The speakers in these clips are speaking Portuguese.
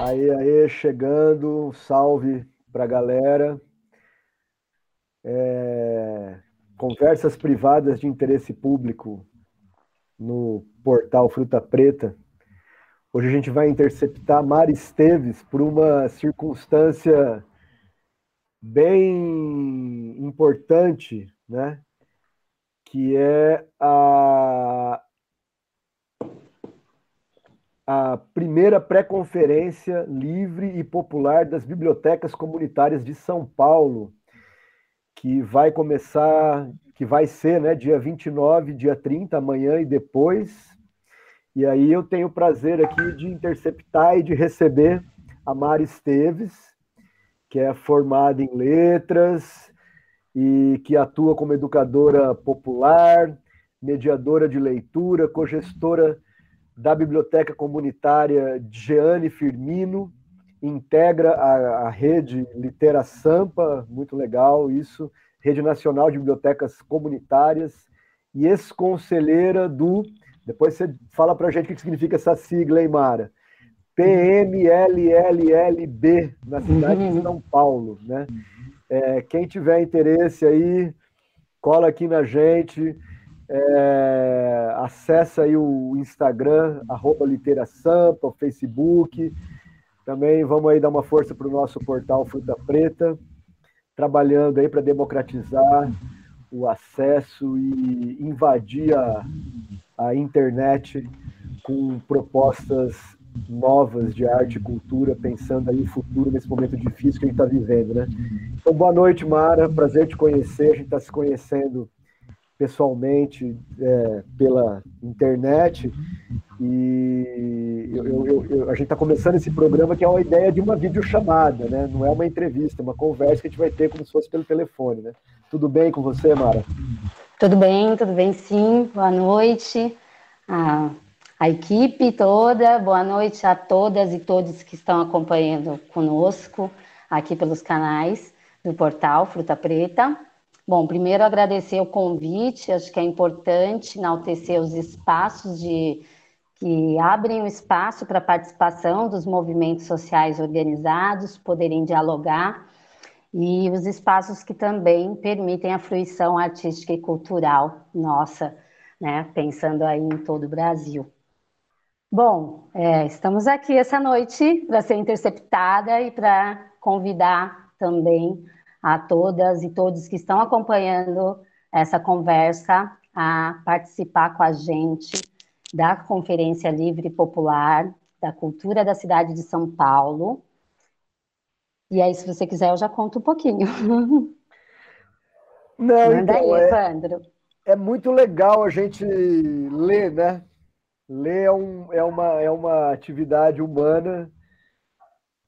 Aí, aí, chegando, salve para a galera. É, conversas privadas de interesse público no portal Fruta Preta. Hoje a gente vai interceptar Mari Esteves por uma circunstância bem importante, né? Que é a, a primeira pré-conferência livre e popular das bibliotecas comunitárias de São Paulo, que vai começar, que vai ser, né, dia 29, dia 30, amanhã e depois. E aí eu tenho o prazer aqui de interceptar e de receber a Mari Esteves, que é formada em letras e que atua como educadora popular, mediadora de leitura, cogestora da Biblioteca Comunitária Jeane Firmino, integra a, a rede Litera Sampa, muito legal isso, Rede Nacional de Bibliotecas Comunitárias, e ex-conselheira do. Depois você fala para a gente o que significa essa sigla, hein, Mara? PMLLLB, na cidade de uhum. São Paulo. Né? É, quem tiver interesse aí, cola aqui na gente, é, acessa aí o Instagram, arroba Literasampa, o Facebook. Também vamos aí dar uma força para o nosso portal Fruta Preta, trabalhando aí para democratizar o acesso e invadir a, a internet com propostas novas de arte e cultura, pensando aí o futuro nesse momento difícil que a gente está vivendo, né? Então, boa noite, Mara, prazer te conhecer, a gente está se conhecendo pessoalmente é, pela internet e eu, eu, eu, a gente está começando esse programa que é uma ideia de uma videochamada, né? Não é uma entrevista, é uma conversa que a gente vai ter como se fosse pelo telefone, né? Tudo bem com você, Mara? Tudo bem, tudo bem sim. Boa noite. Ah, a equipe toda, boa noite a todas e todos que estão acompanhando conosco aqui pelos canais do portal Fruta Preta. Bom, primeiro agradecer o convite, acho que é importante enaltecer os espaços de que abrem o espaço para a participação dos movimentos sociais organizados, poderem dialogar, e os espaços que também permitem a fruição artística e cultural nossa, né, pensando aí em todo o Brasil. Bom, é, estamos aqui essa noite para ser interceptada e para convidar também a todas e todos que estão acompanhando essa conversa a participar com a gente da Conferência Livre Popular da Cultura da cidade de São Paulo. E aí, se você quiser, eu já conto um pouquinho. Não, Manda então, aí, Evandro. É, é muito legal a gente ler, né? Ler é, um, é, uma, é uma atividade humana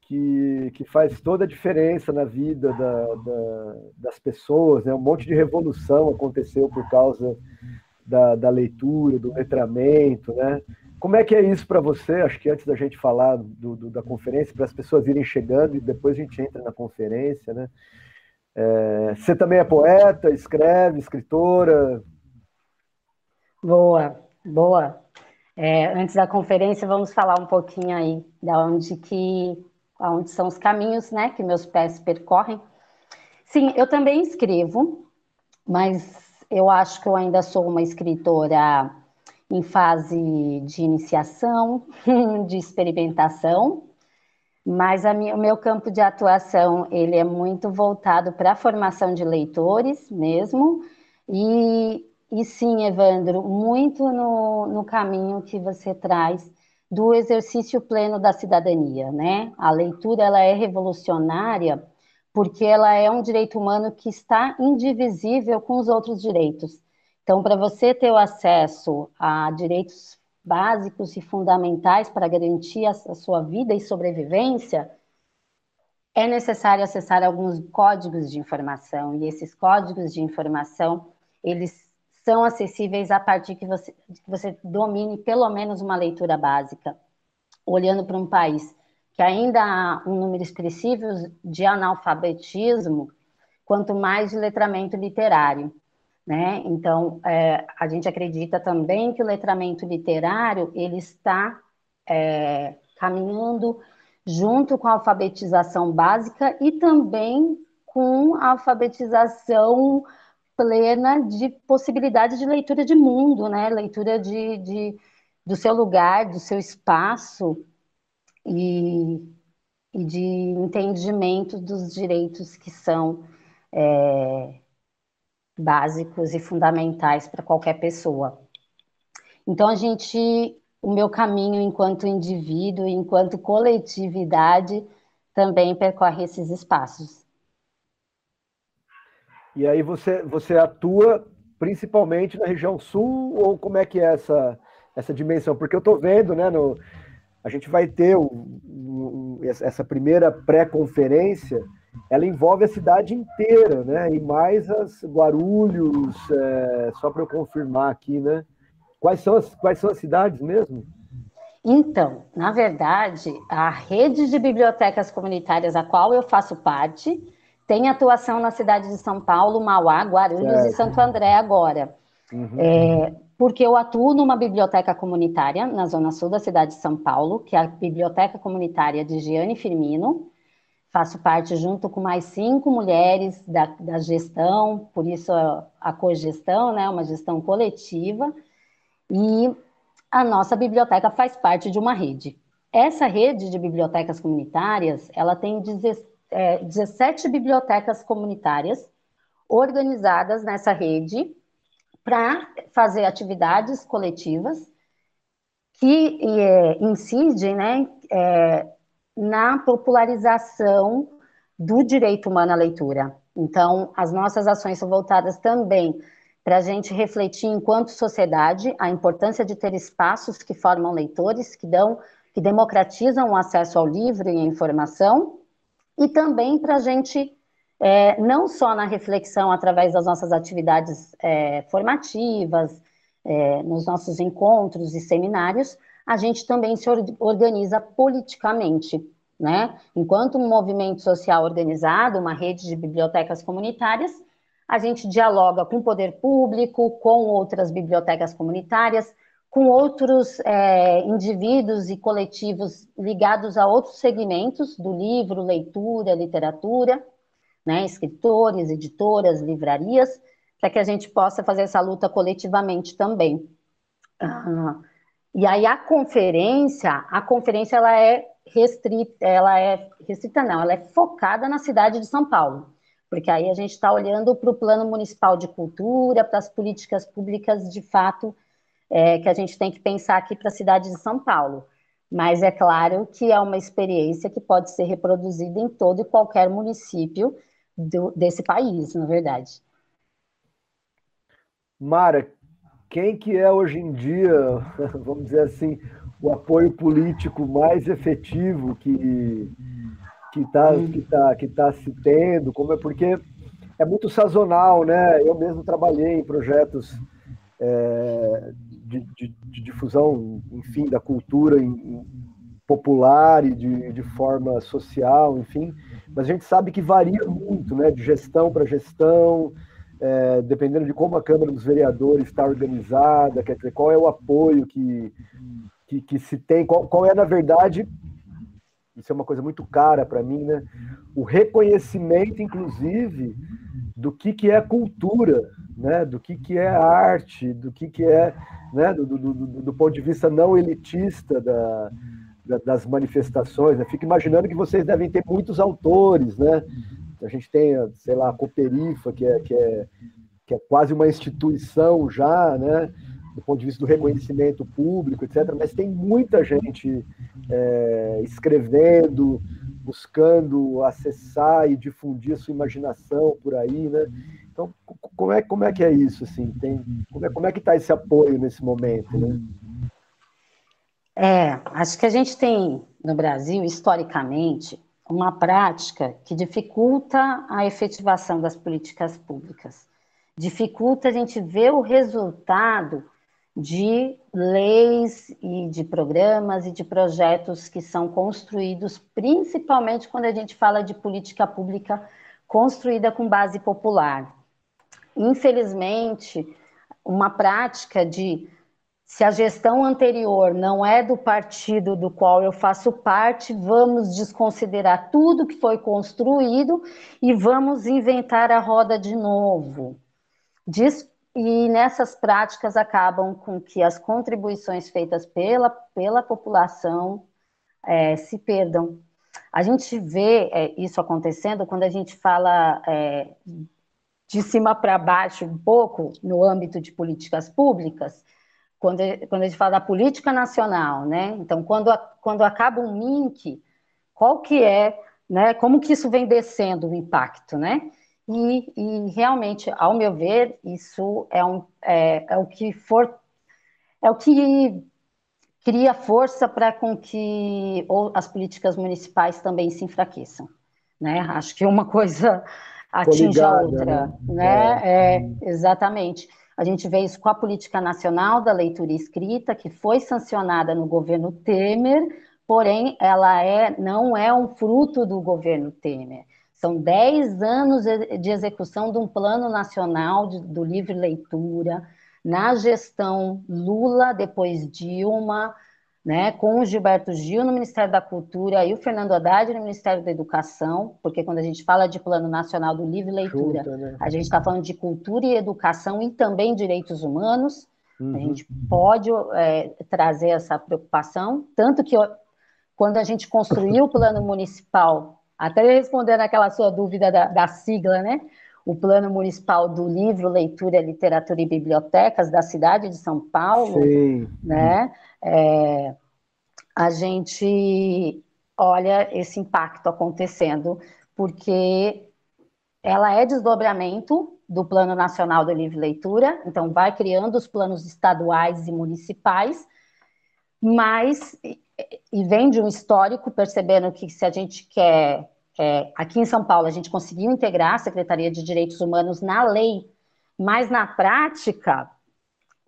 que, que faz toda a diferença na vida da, da, das pessoas. Né? Um monte de revolução aconteceu por causa da, da leitura, do letramento. Né? Como é que é isso para você? Acho que antes da gente falar do, do da conferência, para as pessoas irem chegando e depois a gente entra na conferência. Né? É, você também é poeta, escreve, escritora? Boa, boa. É, antes da conferência, vamos falar um pouquinho aí da onde que, onde são os caminhos, né, que meus pés percorrem. Sim, eu também escrevo, mas eu acho que eu ainda sou uma escritora em fase de iniciação, de experimentação, mas minha, o meu campo de atuação ele é muito voltado para a formação de leitores mesmo, e e sim, Evandro, muito no, no caminho que você traz do exercício pleno da cidadania, né? A leitura ela é revolucionária porque ela é um direito humano que está indivisível com os outros direitos. Então, para você ter o acesso a direitos básicos e fundamentais para garantir a, a sua vida e sobrevivência, é necessário acessar alguns códigos de informação, e esses códigos de informação, eles são acessíveis a partir que você, que você domine pelo menos uma leitura básica, olhando para um país que ainda há um número expressivo de analfabetismo, quanto mais de letramento literário. né? Então, é, a gente acredita também que o letramento literário ele está é, caminhando junto com a alfabetização básica e também com a alfabetização plena de possibilidade de leitura de mundo, né? Leitura de, de do seu lugar, do seu espaço e, e de entendimento dos direitos que são é, básicos e fundamentais para qualquer pessoa. Então, a gente, o meu caminho enquanto indivíduo, enquanto coletividade, também percorre esses espaços. E aí você, você atua principalmente na região sul ou como é que é essa, essa dimensão? Porque eu estou vendo, né, no, a gente vai ter o, o, essa primeira pré-conferência ela envolve a cidade inteira, né? E mais as Guarulhos, é, só para eu confirmar aqui, né? Quais são, as, quais são as cidades mesmo? Então, na verdade, a rede de bibliotecas comunitárias a qual eu faço parte tem atuação na cidade de São Paulo, Mauá, Guarulhos certo. e Santo André agora. Uhum. É, porque eu atuo numa biblioteca comunitária na zona sul da cidade de São Paulo, que é a Biblioteca Comunitária de Giane Firmino, faço parte junto com mais cinco mulheres da, da gestão, por isso a, a cogestão, né, uma gestão coletiva, e a nossa biblioteca faz parte de uma rede. Essa rede de bibliotecas comunitárias, ela tem 17 é, bibliotecas comunitárias organizadas nessa rede para fazer atividades coletivas que é, incidem né, é, na popularização do direito humano à leitura. Então, as nossas ações são voltadas também para a gente refletir, enquanto sociedade, a importância de ter espaços que formam leitores, que dão, que democratizam o acesso ao livro e à informação, e também para a gente, é, não só na reflexão através das nossas atividades é, formativas, é, nos nossos encontros e seminários, a gente também se organiza politicamente, né? Enquanto um movimento social organizado, uma rede de bibliotecas comunitárias, a gente dialoga com o poder público, com outras bibliotecas comunitárias, com outros é, indivíduos e coletivos ligados a outros segmentos do livro, leitura, literatura, né? escritores, editoras, livrarias, para que a gente possa fazer essa luta coletivamente também. Ah, e aí a conferência, a conferência ela é restrita, ela é restrita não, ela é focada na cidade de São Paulo, porque aí a gente está olhando para o plano municipal de cultura, para as políticas públicas de fato é, que a gente tem que pensar aqui para a cidade de São Paulo. Mas é claro que é uma experiência que pode ser reproduzida em todo e qualquer município do, desse país, na verdade. Mara, quem que é hoje em dia, vamos dizer assim, o apoio político mais efetivo que que está que tá, que tá se tendo, como é porque é muito sazonal, né? Eu mesmo trabalhei em projetos é, de, de, de, difusão, enfim, da cultura em, popular e de, de forma social, enfim, mas a gente sabe que varia muito, né? De gestão para gestão, é, dependendo de como a Câmara dos Vereadores está organizada, quer dizer, qual é o apoio que, que, que se tem, qual, qual, é, na verdade, isso é uma coisa muito cara para mim, né? O reconhecimento, inclusive, do que, que é cultura, né? do que, que é arte, do que, que é, né? do, do, do, do ponto de vista não elitista da, da, das manifestações. Né? Fico imaginando que vocês devem ter muitos autores, né? A gente tem, sei lá, a Cooperifa, que é, que é, que é quase uma instituição já, né? do ponto de vista do reconhecimento público, etc. Mas tem muita gente é, escrevendo, buscando acessar e difundir a sua imaginação por aí, né? Então, como é, como é que é isso, assim? Tem, como, é, como é que está esse apoio nesse momento, né? É, acho que a gente tem no Brasil, historicamente, uma prática que dificulta a efetivação das políticas públicas. Dificulta a gente ver o resultado de leis e de programas e de projetos que são construídos, principalmente quando a gente fala de política pública construída com base popular. Infelizmente, uma prática de se a gestão anterior não é do partido do qual eu faço parte, vamos desconsiderar tudo que foi construído e vamos inventar a roda de novo. e nessas práticas acabam com que as contribuições feitas pela, pela população é, se perdam. A gente vê é, isso acontecendo quando a gente fala é, de cima para baixo um pouco no âmbito de políticas públicas, quando, quando a gente fala da política nacional, né? Então, quando, quando acaba um MINC, qual que é, né? Como que isso vem descendo o impacto, né? E, e realmente, ao meu ver, isso é, um, é, é o que for, é o que cria força para com que as políticas municipais também se enfraqueçam, né? Acho que uma coisa atinge a outra, né? né? É. é, exatamente. A gente vê isso com a Política Nacional da Leitura Escrita, que foi sancionada no governo Temer, porém ela é, não é um fruto do governo Temer. São 10 anos de execução de um plano nacional de, do livre leitura, na gestão Lula, depois Dilma, né, com o Gilberto Gil no Ministério da Cultura e o Fernando Haddad no Ministério da Educação, porque quando a gente fala de Plano Nacional do Livre Leitura, Junta, né? a gente está falando de cultura e educação e também direitos humanos. Uhum. A gente pode é, trazer essa preocupação, tanto que quando a gente construiu o Plano Municipal, até respondendo aquela sua dúvida da, da sigla, né? o Plano Municipal do Livro, Leitura, Literatura e Bibliotecas da cidade de São Paulo, Sim. né? É, a gente olha esse impacto acontecendo, porque ela é desdobramento do Plano Nacional do Livre Leitura, então vai criando os planos estaduais e municipais, mas e vem de um histórico percebendo que se a gente quer é, aqui em São Paulo a gente conseguiu integrar a Secretaria de Direitos Humanos na lei, mas na prática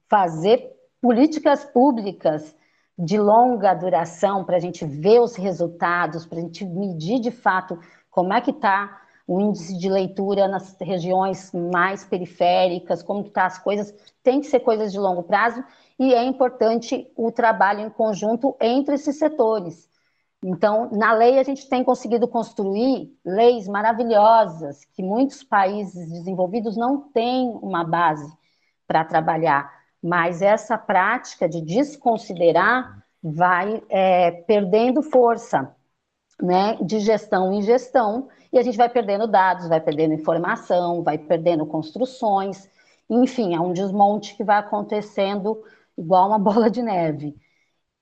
fazer políticas públicas de longa duração para a gente ver os resultados, para a gente medir de fato como é que está o índice de leitura nas regiões mais periféricas, como que tá as coisas, tem que ser coisas de longo prazo e é importante o trabalho em conjunto entre esses setores. Então, na lei a gente tem conseguido construir leis maravilhosas que muitos países desenvolvidos não têm uma base para trabalhar mas essa prática de desconsiderar vai é, perdendo força, né, de gestão em gestão, e a gente vai perdendo dados, vai perdendo informação, vai perdendo construções, enfim, é um desmonte que vai acontecendo igual uma bola de neve.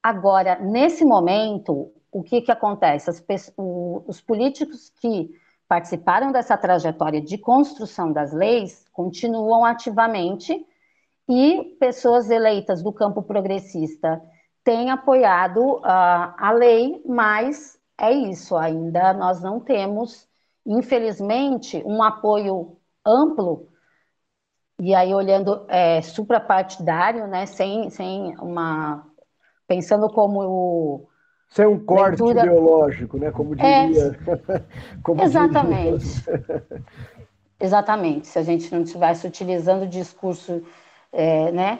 Agora, nesse momento, o que, que acontece? As, o, os políticos que participaram dessa trajetória de construção das leis continuam ativamente e pessoas eleitas do campo progressista têm apoiado uh, a lei, mas é isso, ainda nós não temos, infelizmente, um apoio amplo, e aí olhando é, suprapartidário, né, sem, sem uma. pensando como o. Sem um corte leitura... ideológico, né? Como é, diria. É, como exatamente. Diria. Exatamente. Se a gente não estivesse utilizando o discurso é, né,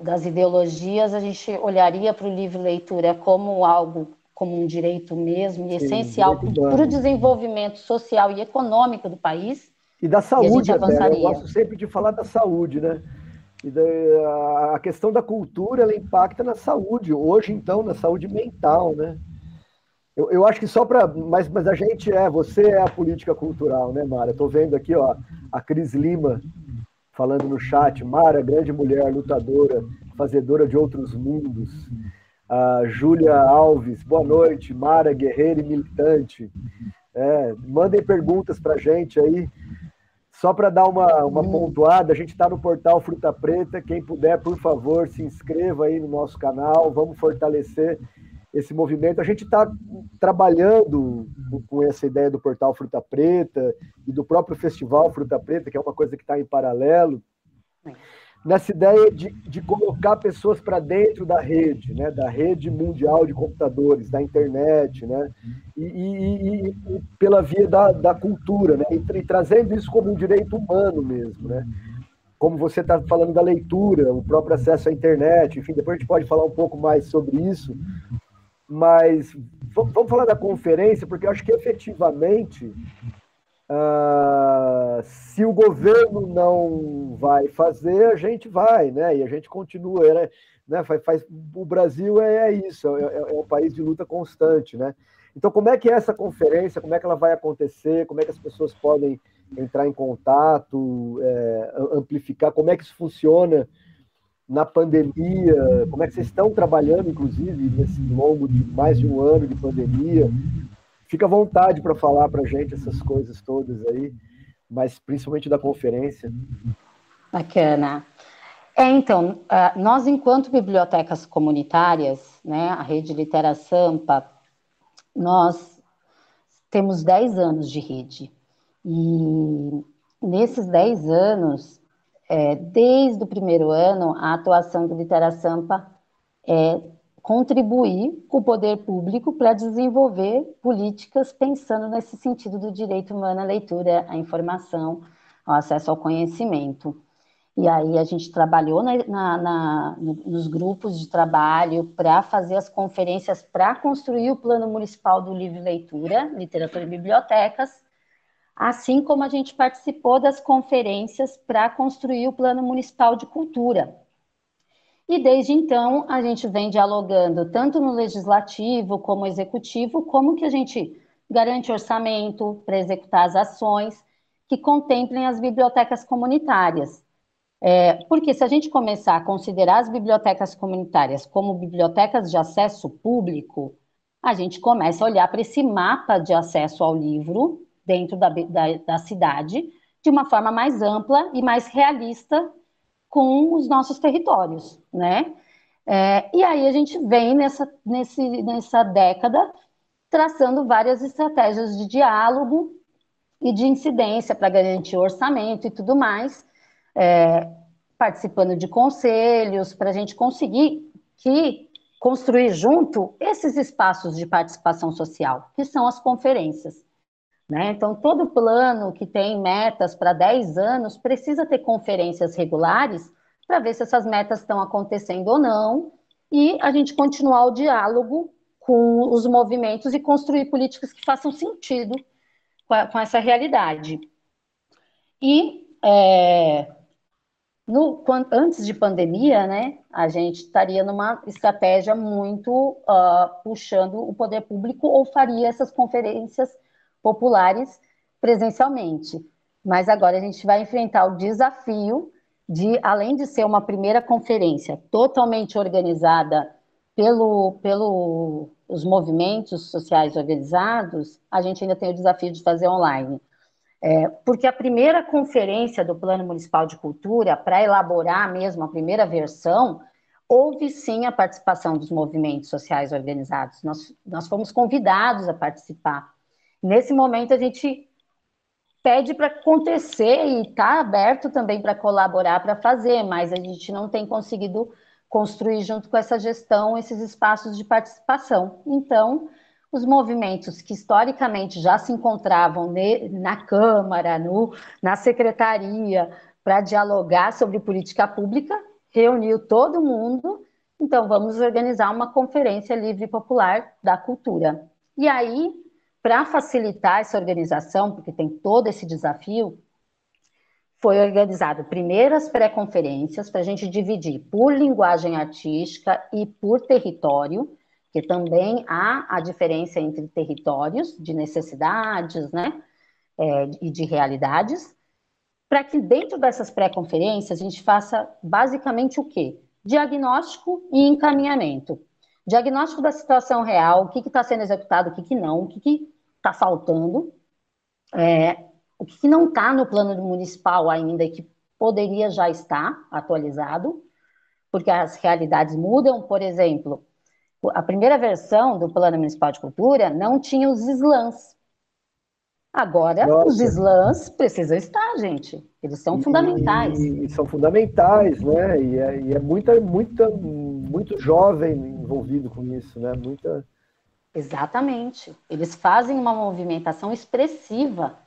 das ideologias, a gente olharia para o livre leitura como algo, como um direito mesmo, e Sim, essencial para o desenvolvimento social e econômico do país. E da saúde, e até, eu gosto sempre de falar da saúde, né? Da, a questão da cultura, ela impacta na saúde, hoje então, na saúde mental, né? Eu, eu acho que só para. Mas, mas a gente é, você é a política cultural, né, Mara? Estou vendo aqui, ó, a Cris Lima falando no chat. Mara, grande mulher, lutadora, fazedora de outros mundos. A Júlia Alves, boa noite. Mara, guerreira e militante. É, mandem perguntas para gente aí. Só para dar uma, uma pontuada, a gente está no portal Fruta Preta. Quem puder, por favor, se inscreva aí no nosso canal. Vamos fortalecer esse movimento. A gente está trabalhando com essa ideia do portal Fruta Preta e do próprio festival Fruta Preta, que é uma coisa que está em paralelo. nessa ideia de, de colocar pessoas para dentro da rede, né, da rede mundial de computadores, da internet, né, e, e, e pela via da, da cultura, né, e, e, trazendo isso como um direito humano mesmo, né, como você está falando da leitura, o próprio acesso à internet, enfim, depois a gente pode falar um pouco mais sobre isso, mas vamos falar da conferência, porque eu acho que efetivamente Uh, se o governo não vai fazer, a gente vai, né? E a gente continua, né? né? Faz, faz, o Brasil é, é isso, é, é, é, um país de luta constante, né? Então, como é que é essa conferência? Como é que ela vai acontecer? Como é que as pessoas podem entrar em contato, é, amplificar? Como é que isso funciona na pandemia? Como é que vocês estão trabalhando, inclusive, nesse longo de mais de um ano de pandemia? Fica à vontade para falar para a gente essas coisas todas aí, mas principalmente da conferência. Bacana. É, então, nós, enquanto bibliotecas comunitárias, né, a Rede Litera Sampa, nós temos 10 anos de rede. E nesses 10 anos, é, desde o primeiro ano, a atuação do Litera Sampa é contribuir com o poder público para desenvolver políticas pensando nesse sentido do direito humano à leitura, à informação, ao acesso ao conhecimento. E aí a gente trabalhou na, na, na, nos grupos de trabalho para fazer as conferências para construir o plano municipal do livro leitura, literatura e bibliotecas, assim como a gente participou das conferências para construir o plano municipal de cultura, e desde então, a gente vem dialogando tanto no legislativo como executivo, como que a gente garante orçamento para executar as ações que contemplem as bibliotecas comunitárias. É, porque se a gente começar a considerar as bibliotecas comunitárias como bibliotecas de acesso público, a gente começa a olhar para esse mapa de acesso ao livro dentro da, da, da cidade de uma forma mais ampla e mais realista com os nossos territórios, né? É, e aí a gente vem nessa, nesse, nessa década traçando várias estratégias de diálogo e de incidência para garantir orçamento e tudo mais, é, participando de conselhos, para a gente conseguir que construir junto esses espaços de participação social, que são as conferências. Né? Então, todo plano que tem metas para 10 anos precisa ter conferências regulares para ver se essas metas estão acontecendo ou não e a gente continuar o diálogo com os movimentos e construir políticas que façam sentido com, a, com essa realidade. E é, no, antes de pandemia, né, a gente estaria numa estratégia muito uh, puxando o poder público ou faria essas conferências populares presencialmente. Mas agora a gente vai enfrentar o desafio de, além de ser uma primeira conferência totalmente organizada pelo, pelo os movimentos sociais organizados, a gente ainda tem o desafio de fazer online. É, porque a primeira conferência do Plano Municipal de Cultura, para elaborar mesmo a primeira versão, houve sim a participação dos movimentos sociais organizados. Nós, nós fomos convidados a participar. Nesse momento, a gente pede para acontecer e está aberto também para colaborar, para fazer, mas a gente não tem conseguido construir junto com essa gestão esses espaços de participação. Então, os movimentos que historicamente já se encontravam na Câmara, no, na Secretaria, para dialogar sobre política pública, reuniu todo mundo. Então, vamos organizar uma conferência livre e popular da cultura. E aí, para facilitar essa organização, porque tem todo esse desafio, foi organizado primeiro as pré-conferências para a gente dividir por linguagem artística e por território, que também há a diferença entre territórios de necessidades, né, é, e de realidades, para que dentro dessas pré-conferências a gente faça basicamente o quê? Diagnóstico e encaminhamento. Diagnóstico da situação real, o que está sendo executado, o que, que não, o que está faltando, é, o que, que não está no plano municipal ainda e que poderia já estar atualizado, porque as realidades mudam. Por exemplo, a primeira versão do Plano Municipal de Cultura não tinha os slams. Agora, Nossa. os slams precisam estar, gente. Eles são e, fundamentais. E, são fundamentais, né? E é, e é, muita, muita, muito jovem envolvido com isso, né? Muita. Exatamente. Eles fazem uma movimentação expressiva,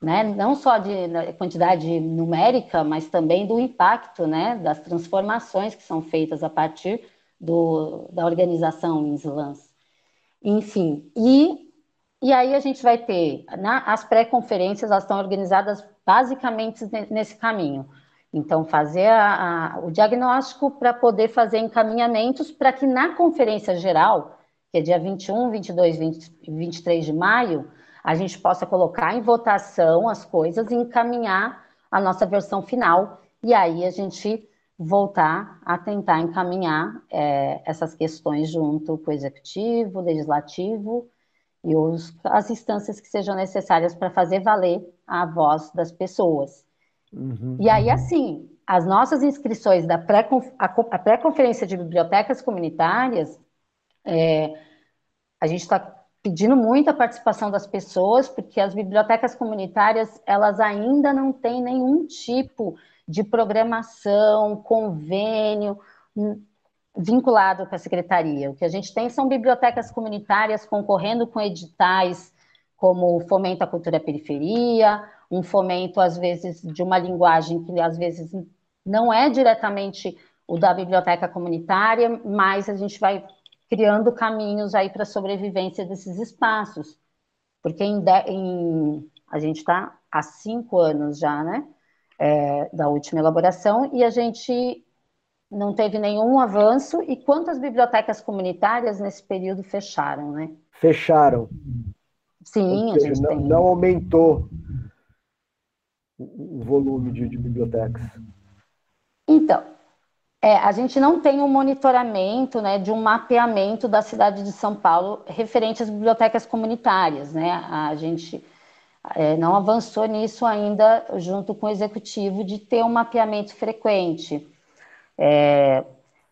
né? Não só de quantidade numérica, mas também do impacto, né? Das transformações que são feitas a partir do, da organização em slams. Enfim, e e aí a gente vai ter, na, as pré-conferências, elas estão organizadas basicamente nesse caminho. Então, fazer a, a, o diagnóstico para poder fazer encaminhamentos para que na conferência geral, que é dia 21, 22 e 23 de maio, a gente possa colocar em votação as coisas e encaminhar a nossa versão final. E aí a gente voltar a tentar encaminhar é, essas questões junto com o executivo, legislativo e os, as instâncias que sejam necessárias para fazer valer a voz das pessoas. Uhum. E aí, assim, as nossas inscrições da pré, a, pré-conferência de bibliotecas comunitárias, é, a gente está pedindo muito a participação das pessoas, porque as bibliotecas comunitárias, elas ainda não têm nenhum tipo de programação, convênio, vinculado com a secretaria. O que a gente tem são bibliotecas comunitárias concorrendo com editais como Fomento à Cultura Periferia, um fomento, às vezes, de uma linguagem que, às vezes, não é diretamente o da biblioteca comunitária, mas a gente vai criando caminhos aí para a sobrevivência desses espaços. Porque em, em a gente está há cinco anos já, né, é, da última elaboração, e a gente não teve nenhum avanço. E quantas bibliotecas comunitárias nesse período fecharam, né? Fecharam. Sim, seja, a gente não, tem. Não aumentou o volume de, de bibliotecas. Então, é, a gente não tem um monitoramento, né, de um mapeamento da cidade de São Paulo referente às bibliotecas comunitárias, né? A gente é, não avançou nisso ainda junto com o executivo de ter um mapeamento frequente. É,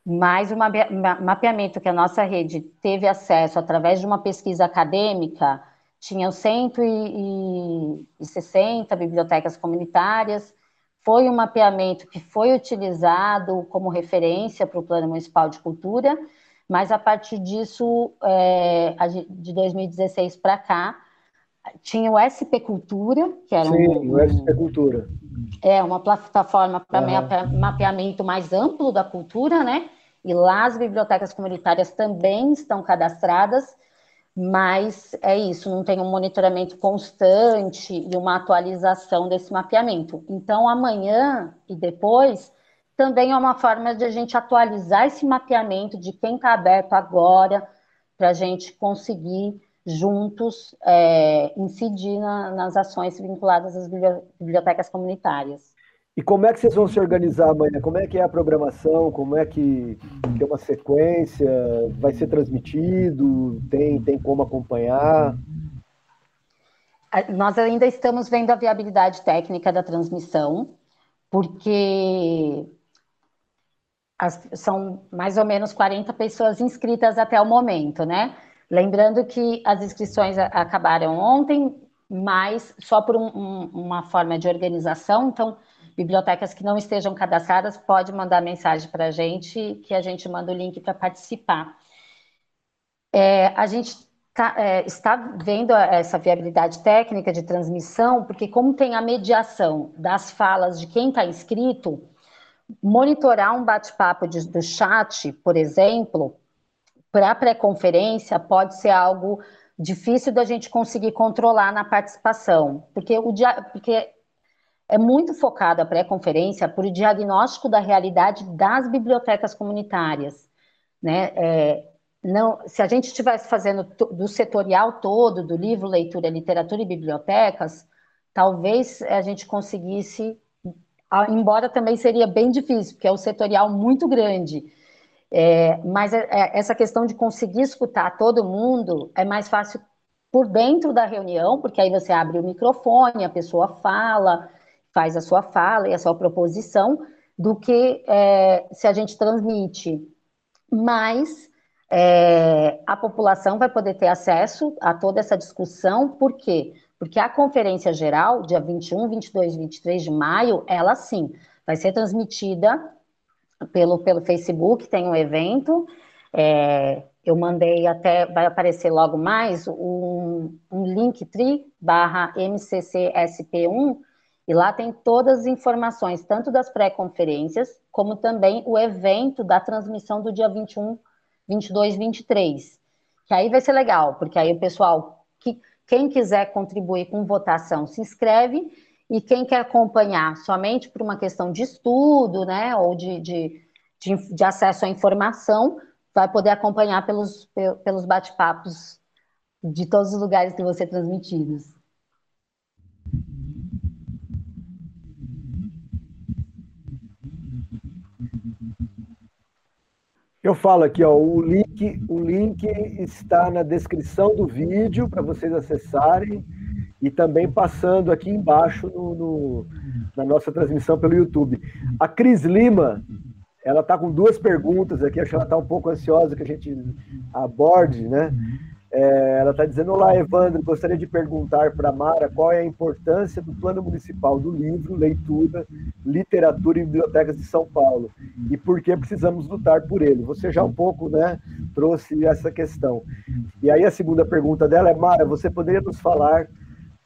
mas o mapeamento que a nossa rede teve acesso através de uma pesquisa acadêmica, tinham 160 bibliotecas comunitárias, foi um mapeamento que foi utilizado como referência para o Plano Municipal de Cultura, mas a partir disso, é, de 2016 para cá, tinha o SP Cultura, que era Sim, um, o SP Cultura. É uma plataforma para uhum. mapeamento mais amplo da cultura, né? E lá as bibliotecas comunitárias também estão cadastradas, mas é isso, não tem um monitoramento constante e uma atualização desse mapeamento. Então, amanhã e depois, também é uma forma de a gente atualizar esse mapeamento de quem está aberto agora, para a gente conseguir juntos é, incidir na, nas ações vinculadas às bibliotecas comunitárias. E como é que vocês vão se organizar amanhã? Como é que é a programação? Como é que tem uma sequência? Vai ser transmitido? Tem, tem como acompanhar? Nós ainda estamos vendo a viabilidade técnica da transmissão, porque as, são mais ou menos 40 pessoas inscritas até o momento, né? Lembrando que as inscrições acabaram ontem, mas só por um, um, uma forma de organização. Então, bibliotecas que não estejam cadastradas pode mandar mensagem para a gente, que a gente manda o link para participar. É, a gente tá, é, está vendo essa viabilidade técnica de transmissão, porque como tem a mediação das falas de quem está inscrito, monitorar um bate-papo do chat, por exemplo, para pré-conferência pode ser algo difícil da gente conseguir controlar na participação, porque, o dia, porque é muito focado a pré-conferência por o diagnóstico da realidade das bibliotecas comunitárias. Né? É, não, se a gente estivesse fazendo do setorial todo, do livro, leitura, literatura e bibliotecas, talvez a gente conseguisse, embora também seria bem difícil, porque é um setorial muito grande, é, mas é, é, essa questão de conseguir escutar todo mundo é mais fácil por dentro da reunião, porque aí você abre o microfone, a pessoa fala, faz a sua fala e a sua proposição, do que é, se a gente transmite. Mas é, a população vai poder ter acesso a toda essa discussão, por quê? Porque a conferência geral, dia 21, 22 e 23 de maio, ela sim, vai ser transmitida pelo, pelo Facebook, tem um evento. É, eu mandei até, vai aparecer logo mais, um, um Linktree barra MCCSP1, e lá tem todas as informações, tanto das pré-conferências, como também o evento da transmissão do dia 21, 22, 23. Que aí vai ser legal, porque aí o pessoal, que, quem quiser contribuir com votação, se inscreve, e quem quer acompanhar somente por uma questão de estudo, né, ou de, de, de, de acesso à informação, vai poder acompanhar pelos, pelos bate-papos de todos os lugares que vão ser transmitidos. Eu falo aqui, ó, o link, o link está na descrição do vídeo para vocês acessarem e também passando aqui embaixo no, no, na nossa transmissão pelo YouTube. A Cris Lima, ela está com duas perguntas aqui, acho que ela está um pouco ansiosa que a gente aborde, né? É, ela está dizendo: Olá, Evandro, gostaria de perguntar para Mara qual é a importância do Plano Municipal do Livro, Leitura, Literatura e Bibliotecas de São Paulo e por que precisamos lutar por ele. Você já um pouco né, trouxe essa questão. E aí a segunda pergunta dela é: Mara, você poderia nos falar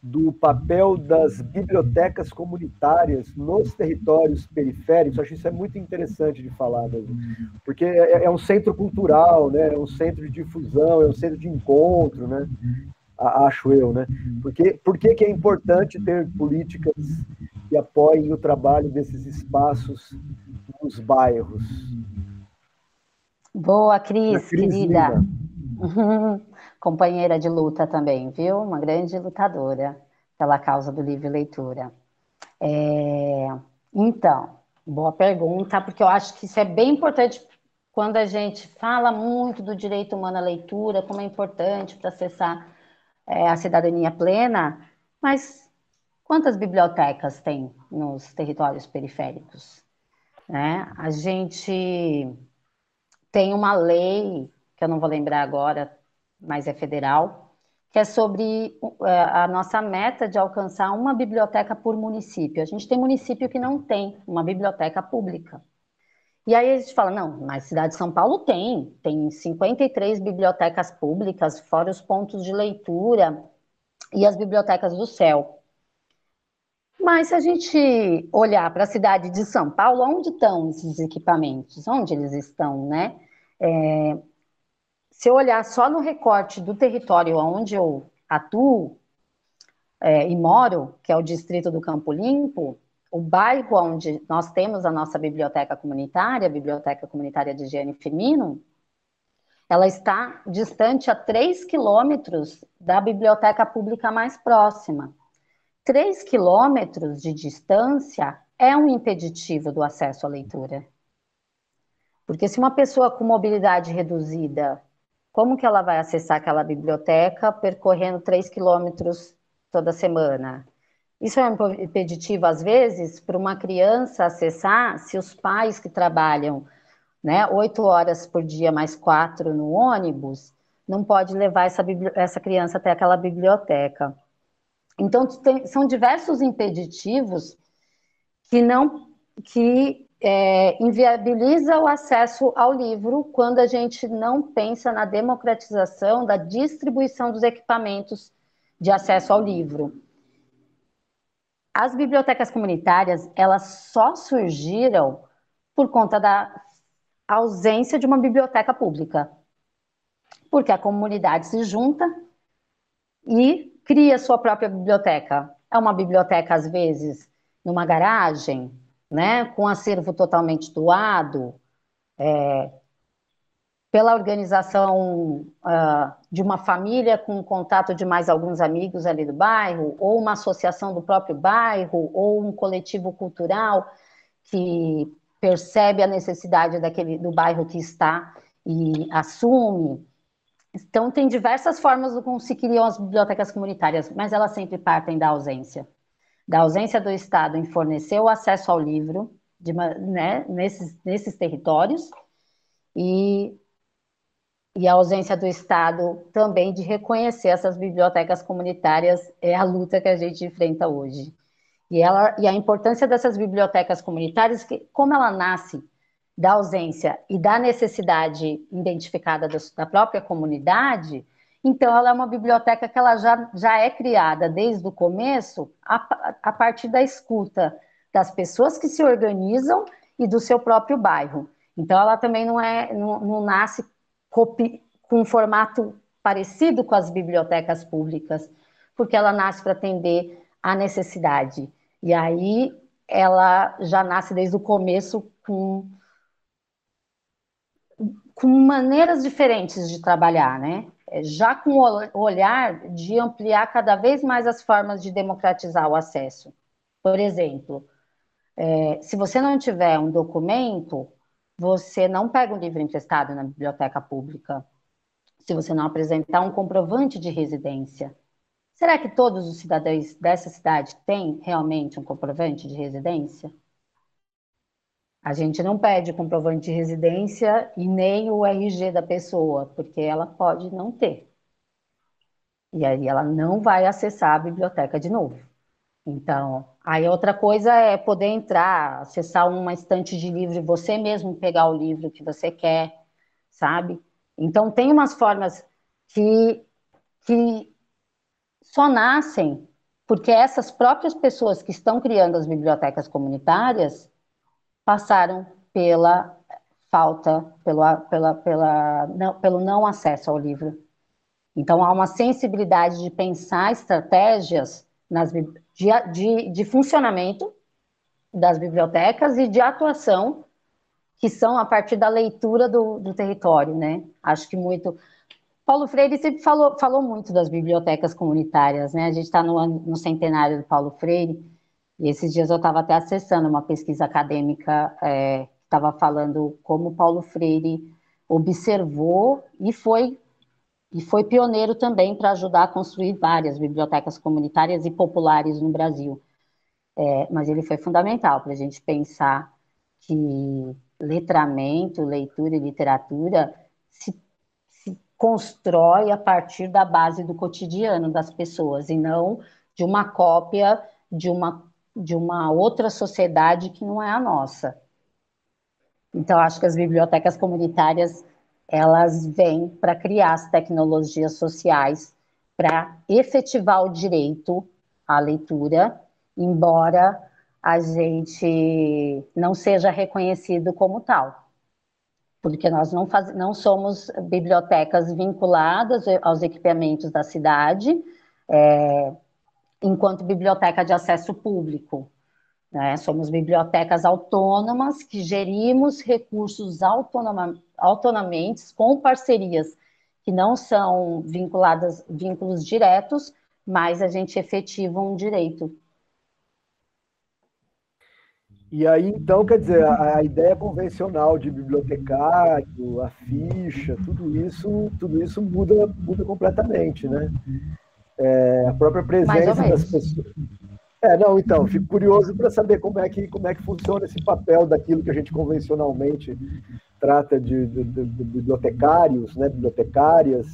do papel das bibliotecas comunitárias nos territórios periféricos, eu acho isso é muito interessante de falar, mesmo, porque é, é, um centro cultural, né, é um centro de difusão, é um centro de encontro, né, acho eu, né, porque, por que é importante ter políticas que apoiem o trabalho desses espaços nos bairros? Boa, Cris, Cris querida. companheira de luta também, viu? Uma grande lutadora pela causa do livre leitura. É... Então, boa pergunta, porque eu acho que isso é bem importante quando a gente fala muito do direito humano à leitura, como é importante para acessar é, a cidadania plena, mas quantas bibliotecas tem nos territórios periféricos? Né? A gente tem uma lei, que eu não vou lembrar agora, mas é federal, que é sobre é, a nossa meta de alcançar uma biblioteca por município. A gente tem município que não tem uma biblioteca pública. E aí a gente fala, não, na cidade de São Paulo tem, tem 53 bibliotecas públicas, fora os pontos de leitura e as bibliotecas do céu. Mas se a gente olhar para a cidade de São Paulo, onde estão esses equipamentos? Onde eles estão, né? É, se eu olhar só no recorte do território onde eu atuo é, e moro, que é o distrito do Campo Limpo, o bairro onde nós temos a nossa biblioteca comunitária, a Biblioteca Comunitária de Higiene Feminino, ela está distante a 3 quilômetros da biblioteca pública mais próxima. 3 quilômetros de distância é um impeditivo do acesso à leitura. Porque se uma pessoa com mobilidade reduzida como que ela vai acessar aquela biblioteca percorrendo 3 quilômetros toda semana? Isso é impeditivo, às vezes, para uma criança acessar se os pais que trabalham né, oito horas por dia mais quatro no ônibus, não pode levar essa, essa criança até aquela biblioteca. Então, tem, são diversos impeditivos que não que é, inviabiliza o acesso ao livro quando a gente não pensa na democratização da distribuição dos equipamentos de acesso ao livro. As bibliotecas comunitárias, elas só surgiram por conta da ausência de uma biblioteca pública. Porque a comunidade se junta e cria sua própria biblioteca. É uma biblioteca, às vezes, numa garagem, né, com acervo totalmente doado, é, pela organização uh, de uma família com contato de mais alguns amigos ali do bairro, ou uma associação do próprio bairro, ou um coletivo cultural que percebe a necessidade daquele do bairro que está e assume. Então, tem diversas formas como se criam as bibliotecas comunitárias, mas elas sempre partem da ausência da ausência do Estado em fornecer o acesso ao livro de, né, nesses, nesses territórios e e a ausência do Estado também de reconhecer essas bibliotecas comunitárias é a luta que a gente enfrenta hoje. E, ela, e a importância dessas bibliotecas comunitárias, que, como ela nasce da ausência e da necessidade identificada do, da própria comunidade, então ela é uma biblioteca que ela já, já é criada desde o começo a, a partir da escuta das pessoas que se organizam e do seu próprio bairro. Então ela também não é não, não nasce com um formato parecido com as bibliotecas públicas, porque ela nasce para atender a necessidade. E aí ela já nasce desde o começo com, com maneiras diferentes de trabalhar, né? É, já com o olhar de ampliar cada vez mais as formas de democratizar o acesso. Por exemplo, é, se você não tiver um documento, você não pega um livro emprestado na biblioteca pública. Se você não apresentar um comprovante de residência, Será que todos os cidadãos dessa cidade têm realmente um comprovante de residência? A gente não pede comprovante de residência e nem o RG da pessoa, porque ela pode não ter. E aí ela não vai acessar a biblioteca de novo. Então, aí outra coisa é poder entrar, acessar uma estante de livro e você mesmo pegar o livro que você quer, sabe? Então, tem umas formas que, que só nascem porque essas próprias pessoas que estão criando as bibliotecas comunitárias passaram pela falta, pelo, pela, pela, não, pelo não acesso ao livro. Então, há uma sensibilidade de pensar estratégias nas, de, de, de funcionamento das bibliotecas e de atuação que são a partir da leitura do, do território, né? Acho que muito Paulo Freire sempre falou, falou muito das bibliotecas comunitárias, né? A gente está no, no, centenário do Paulo Freire, e esses dias eu estava até acessando uma pesquisa acadêmica é, que estava falando como Paulo Freire observou e foi, e foi pioneiro também para ajudar a construir várias bibliotecas comunitárias e populares no Brasil. É, mas ele foi fundamental para a gente pensar que letramento, leitura e literatura se constrói a partir da base do cotidiano das pessoas e não de uma cópia de uma, de uma outra sociedade que não é a nossa. Então, acho que as bibliotecas comunitárias elas vêm para criar as tecnologias sociais para efetivar o direito à leitura, embora a gente não seja reconhecido como tal porque nós não, faz, não somos bibliotecas vinculadas aos equipamentos da cidade, é, enquanto biblioteca de acesso público. Né? Somos bibliotecas autônomas que gerimos recursos autonoma, autonomamente, com parcerias que não são vinculadas, vínculos diretos, mas a gente efetiva um direito e aí, então, quer dizer, a, a, ideia convencional de bibliotecário, a ficha, tudo isso, tudo isso muda, muda completamente, né? É, a própria presença das pessoas. É, não, então, fico curioso para saber como é, que, como é que funciona esse papel daquilo que a gente convencionalmente trata de, de, de, de bibliotecários, né, bibliotecárias,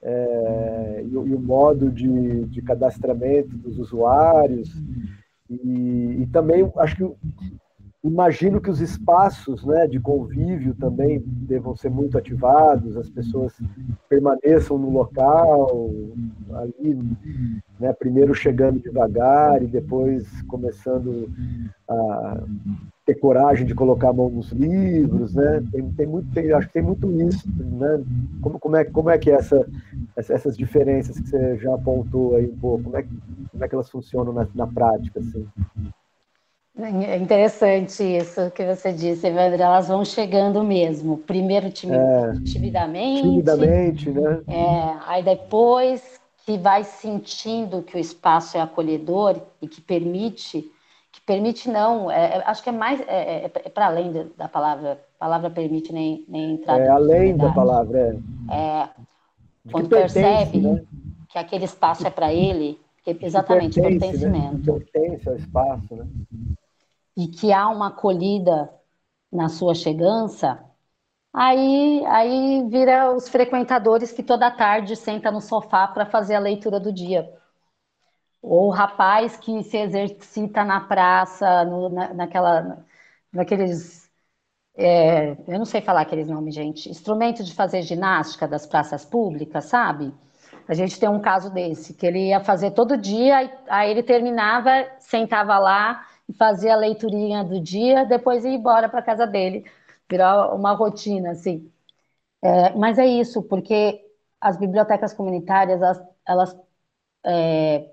é, e, e, o modo de, de cadastramento dos usuários. E, e também acho que imagino que os espaços né, de convívio também devam ser muito ativados, as pessoas permaneçam no local, ali, né, primeiro chegando devagar e depois começando a ter coragem de colocar a mão nos livros, né? Tem, tem muito, tem, acho que tem muito isso, né? Como, como, é, como é que é essa, essas diferenças que você já apontou aí um pouco, como é que, como é que elas funcionam na, na prática, assim? É interessante isso que você disse, Evandro. Elas vão chegando mesmo. Primeiro é, timidamente. Timidamente, né? É, aí depois que vai sentindo que o espaço é acolhedor e que permite, que permite não, é, é acho que é mais, é, é, é para além da palavra, palavra permite nem, nem entrar. É além da palavra, é. é quando pertence, percebe né? que aquele espaço é para ele, que, exatamente, pertence, pertencimento. Né? Pertence ao espaço, né? E que há uma acolhida na sua chegança, Aí, aí vira os frequentadores que toda tarde senta no sofá para fazer a leitura do dia. Ou o rapaz que se exercita na praça, no, na, naquela, naqueles. É, eu não sei falar aqueles nomes, gente. Instrumento de fazer ginástica das praças públicas, sabe? A gente tem um caso desse, que ele ia fazer todo dia, aí ele terminava, sentava lá fazia a leiturinha do dia, depois ia embora para casa dele, virar uma rotina, assim. É, mas é isso, porque as bibliotecas comunitárias, elas, elas é,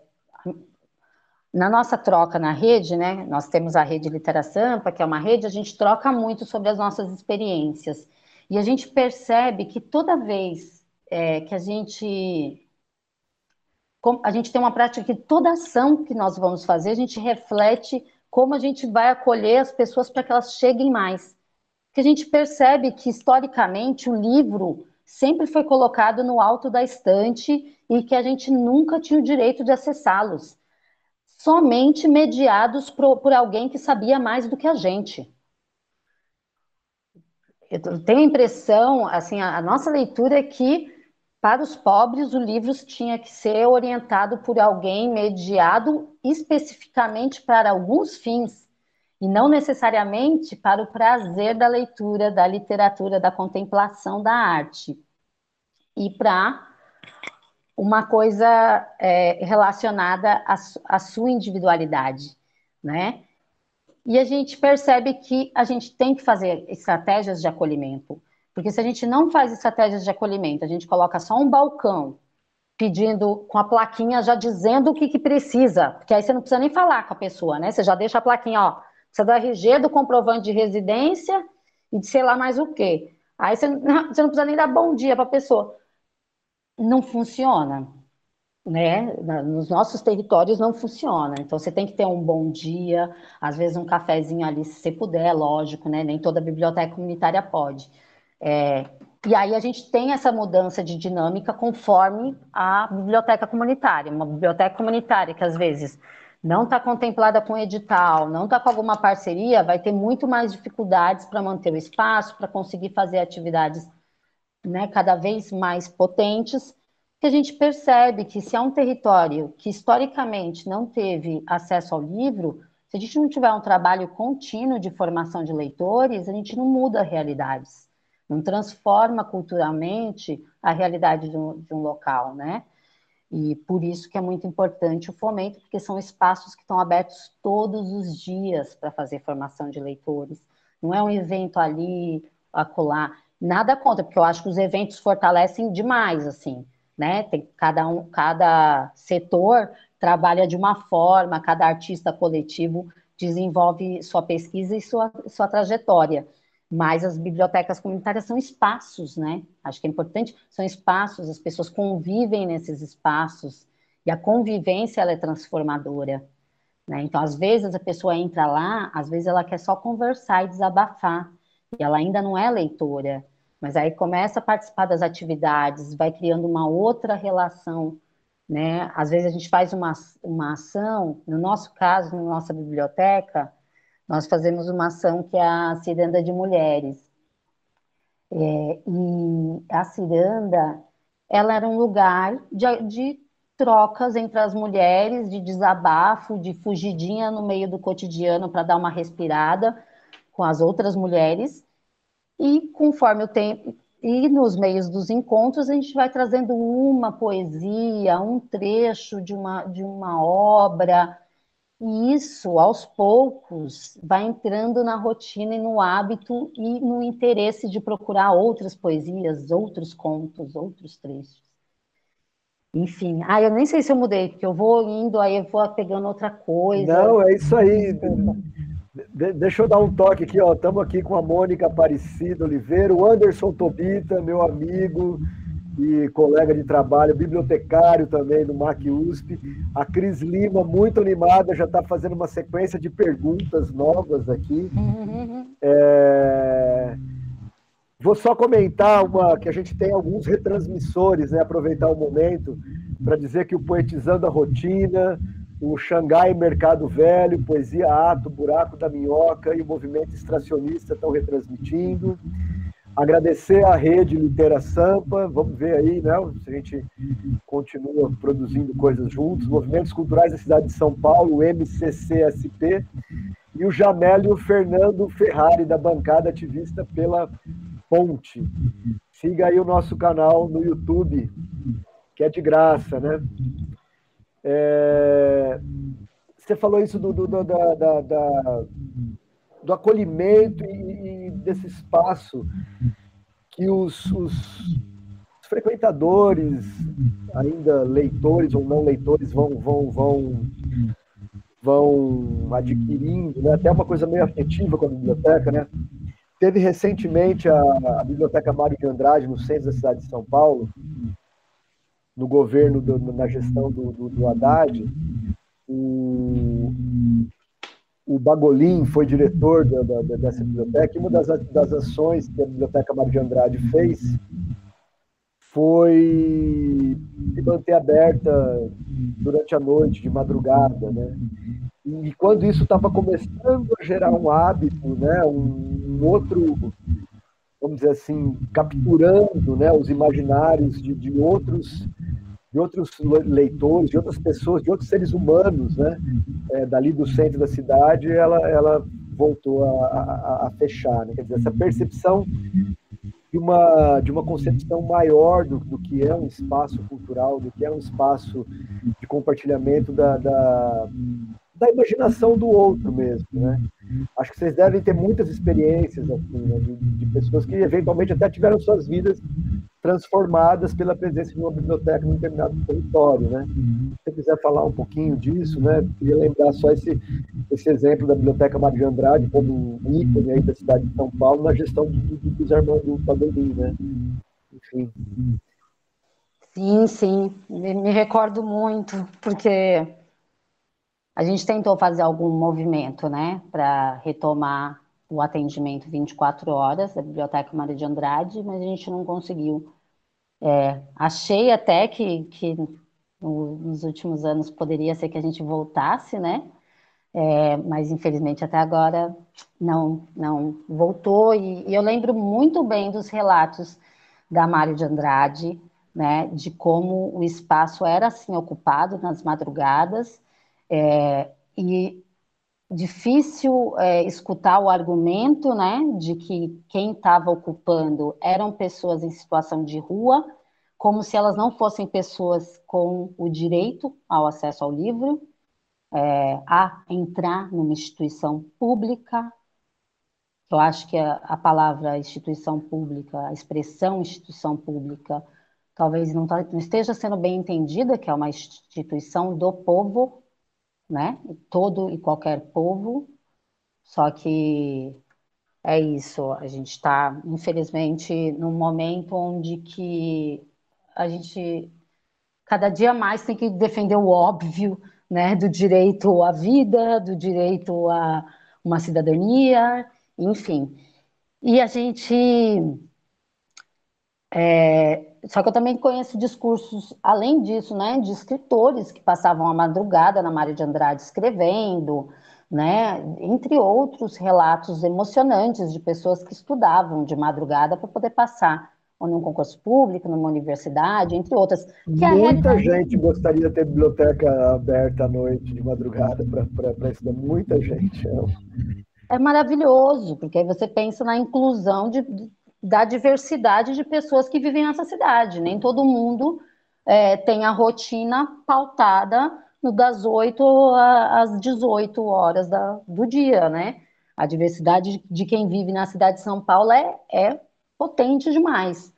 na nossa troca na rede, né, nós temos a rede Litera Sampa, que é uma rede, a gente troca muito sobre as nossas experiências. E a gente percebe que toda vez é, que a gente. A gente tem uma prática que toda ação que nós vamos fazer, a gente reflete como a gente vai acolher as pessoas para que elas cheguem mais. Porque a gente percebe que, historicamente, o livro sempre foi colocado no alto da estante e que a gente nunca tinha o direito de acessá-los somente mediados por, por alguém que sabia mais do que a gente. Eu tenho a impressão, assim, a, a nossa leitura é que para os pobres o livro tinha que ser orientado por alguém mediado especificamente para alguns fins e não necessariamente para o prazer da leitura, da literatura, da contemplação da arte. E para uma coisa é, relacionada à, à sua individualidade, né? E a gente percebe que a gente tem que fazer estratégias de acolhimento, porque se a gente não faz estratégias de acolhimento, a gente coloca só um balcão pedindo com a plaquinha já dizendo o que, que precisa, porque aí você não precisa nem falar com a pessoa, né? Você já deixa a plaquinha, ó, precisa do RG, do comprovante de residência e de sei lá mais o quê. Aí você, você não precisa nem dar bom dia para a pessoa não funciona. Né? Nos nossos territórios não funciona. Então você tem que ter um bom dia, às vezes um cafezinho ali, se você puder, lógico, né? Nem toda biblioteca comunitária pode. É, e aí a gente tem essa mudança de dinâmica conforme a biblioteca comunitária. Uma biblioteca comunitária que às vezes não está contemplada com edital, não está com alguma parceria, vai ter muito mais dificuldades para manter o espaço, para conseguir fazer atividades né, cada vez mais potentes, que a gente percebe que se é um território que historicamente não teve acesso ao livro, se a gente não tiver um trabalho contínuo de formação de leitores, a gente não muda realidades, não transforma culturalmente a realidade de um, de um local, né? E por isso que é muito importante o fomento, porque são espaços que estão abertos todos os dias para fazer formação de leitores. Não é um evento ali, acolá. Nada contra, porque eu acho que os eventos fortalecem demais, assim, né? Tem cada um, cada setor trabalha de uma forma, cada artista coletivo desenvolve sua pesquisa e sua, sua trajetória. Mas as bibliotecas comunitárias são espaços, né? Acho que é importante, são espaços, as pessoas convivem nesses espaços, e a convivência ela é transformadora. Né? Então, às vezes a pessoa entra lá, às vezes ela quer só conversar e desabafar, e ela ainda não é leitora, mas aí começa a participar das atividades, vai criando uma outra relação, né? Às vezes a gente faz uma, uma ação, no nosso caso, na nossa biblioteca, nós fazemos uma ação que é a ciranda de mulheres. É, e a ciranda, ela era um lugar de, de trocas entre as mulheres, de desabafo, de fugidinha no meio do cotidiano para dar uma respirada com as outras mulheres. E conforme o tempo, e nos meios dos encontros, a gente vai trazendo uma poesia, um trecho de uma, de uma obra, e isso, aos poucos, vai entrando na rotina e no hábito e no interesse de procurar outras poesias, outros contos, outros trechos. Enfim, ah, eu nem sei se eu mudei, porque eu vou indo, aí eu vou pegando outra coisa. Não, é isso aí. De, deixa eu dar um toque aqui, ó. Estamos aqui com a Mônica Aparecida Oliveira, o Anderson Tobita, meu amigo e colega de trabalho, bibliotecário também do MAC USP. A Cris Lima, muito animada, já está fazendo uma sequência de perguntas novas aqui. É... Vou só comentar uma que a gente tem alguns retransmissores, né? Aproveitar o momento para dizer que o Poetizando a Rotina, o Xangai Mercado Velho, Poesia Ato, Buraco da Minhoca e o Movimento Extracionista estão retransmitindo. Agradecer à rede Litera Sampa, vamos ver aí, né, se a gente continua produzindo coisas juntos, Movimentos Culturais da Cidade de São Paulo, MCCSP, e o Jamélio Fernando Ferrari, da bancada ativista pela Ponte. Siga aí o nosso canal no YouTube, que é de graça, né? É... Você falou isso do, do, do, da, da, da, do acolhimento e, e, desse espaço que os, os, frequentadores, ainda leitores ou não leitores, vão, vão, vão, vão adquirindo, né? até uma coisa meio afetiva com a biblioteca, né? Teve recentemente a, a Biblioteca Mário de Andrade, no centro da cidade de São Paulo, no governo, do, na gestão do, do, do Haddad, o, o Bagolin foi diretor da, da, dessa biblioteca, e uma das, das ações que a Biblioteca Mário de Andrade fez foi se manter aberta durante a noite, de madrugada, né? E quando isso estava começando a gerar um hábito, né, um, um, outro, vamos dizer assim, capturando né, os imaginários de, de outros de outros leitores, de outras pessoas, de outros seres humanos, né, é, dali do centro da cidade, ela, ela voltou a, a, a fechar. Né? Quer dizer, essa percepção de uma, de uma concepção maior do, do que é um espaço cultural, do que é um espaço de compartilhamento da, da da imaginação do outro mesmo, né? Acho que vocês devem ter muitas experiências assim, né, de, de, pessoas que eventualmente até tiveram suas vidas transformadas pela presença de uma biblioteca em um determinado território, né? Se você quiser falar um pouquinho disso, né? Queria lembrar só esse, esse exemplo da Biblioteca Maria Andrade como um ícone aí da cidade de São Paulo na gestão do, do, dos Armando Padolim, né? Enfim. Sim, sim, me recordo muito, porque a gente tentou fazer algum movimento, né, para retomar o atendimento 24 horas da Biblioteca Maria de Andrade, mas a gente não conseguiu. É, achei até que, que nos últimos anos poderia ser que a gente voltasse, né? É, mas infelizmente até agora não, não voltou. E, e, eu lembro muito bem dos relatos da Mário de Andrade, né? De como o espaço era assim ocupado nas madrugadas é, e difícil é, escutar o argumento, né, de que quem estava ocupando eram pessoas em situação de rua, como se elas não fossem pessoas com o direito ao acesso ao livro, é, a entrar numa instituição pública. Eu acho que a, a palavra instituição pública, a expressão instituição pública, talvez não, tá, não esteja sendo bem entendida, que é uma instituição do povo, né? Todo e qualquer povo, só que é isso, a gente está, infelizmente, num momento onde que a gente cada dia mais tem que defender o óbvio, né, do direito à vida, do direito a uma cidadania, enfim. E a gente é, só que eu também conheço discursos, além disso, né, de escritores que passavam a madrugada na Mário de Andrade escrevendo, né, entre outros relatos emocionantes de pessoas que estudavam de madrugada para poder passar ou num concurso público, numa universidade, entre outras. Muita realidade... gente gostaria de ter biblioteca aberta à noite, de madrugada, para estudar. Muita gente. É maravilhoso, porque aí você pensa na inclusão de, da diversidade de pessoas que vivem nessa cidade. Nem todo mundo é, tem a rotina pautada no das 8 às 18 horas da, do dia, né? A diversidade de quem vive na cidade de São Paulo é, é potente demais.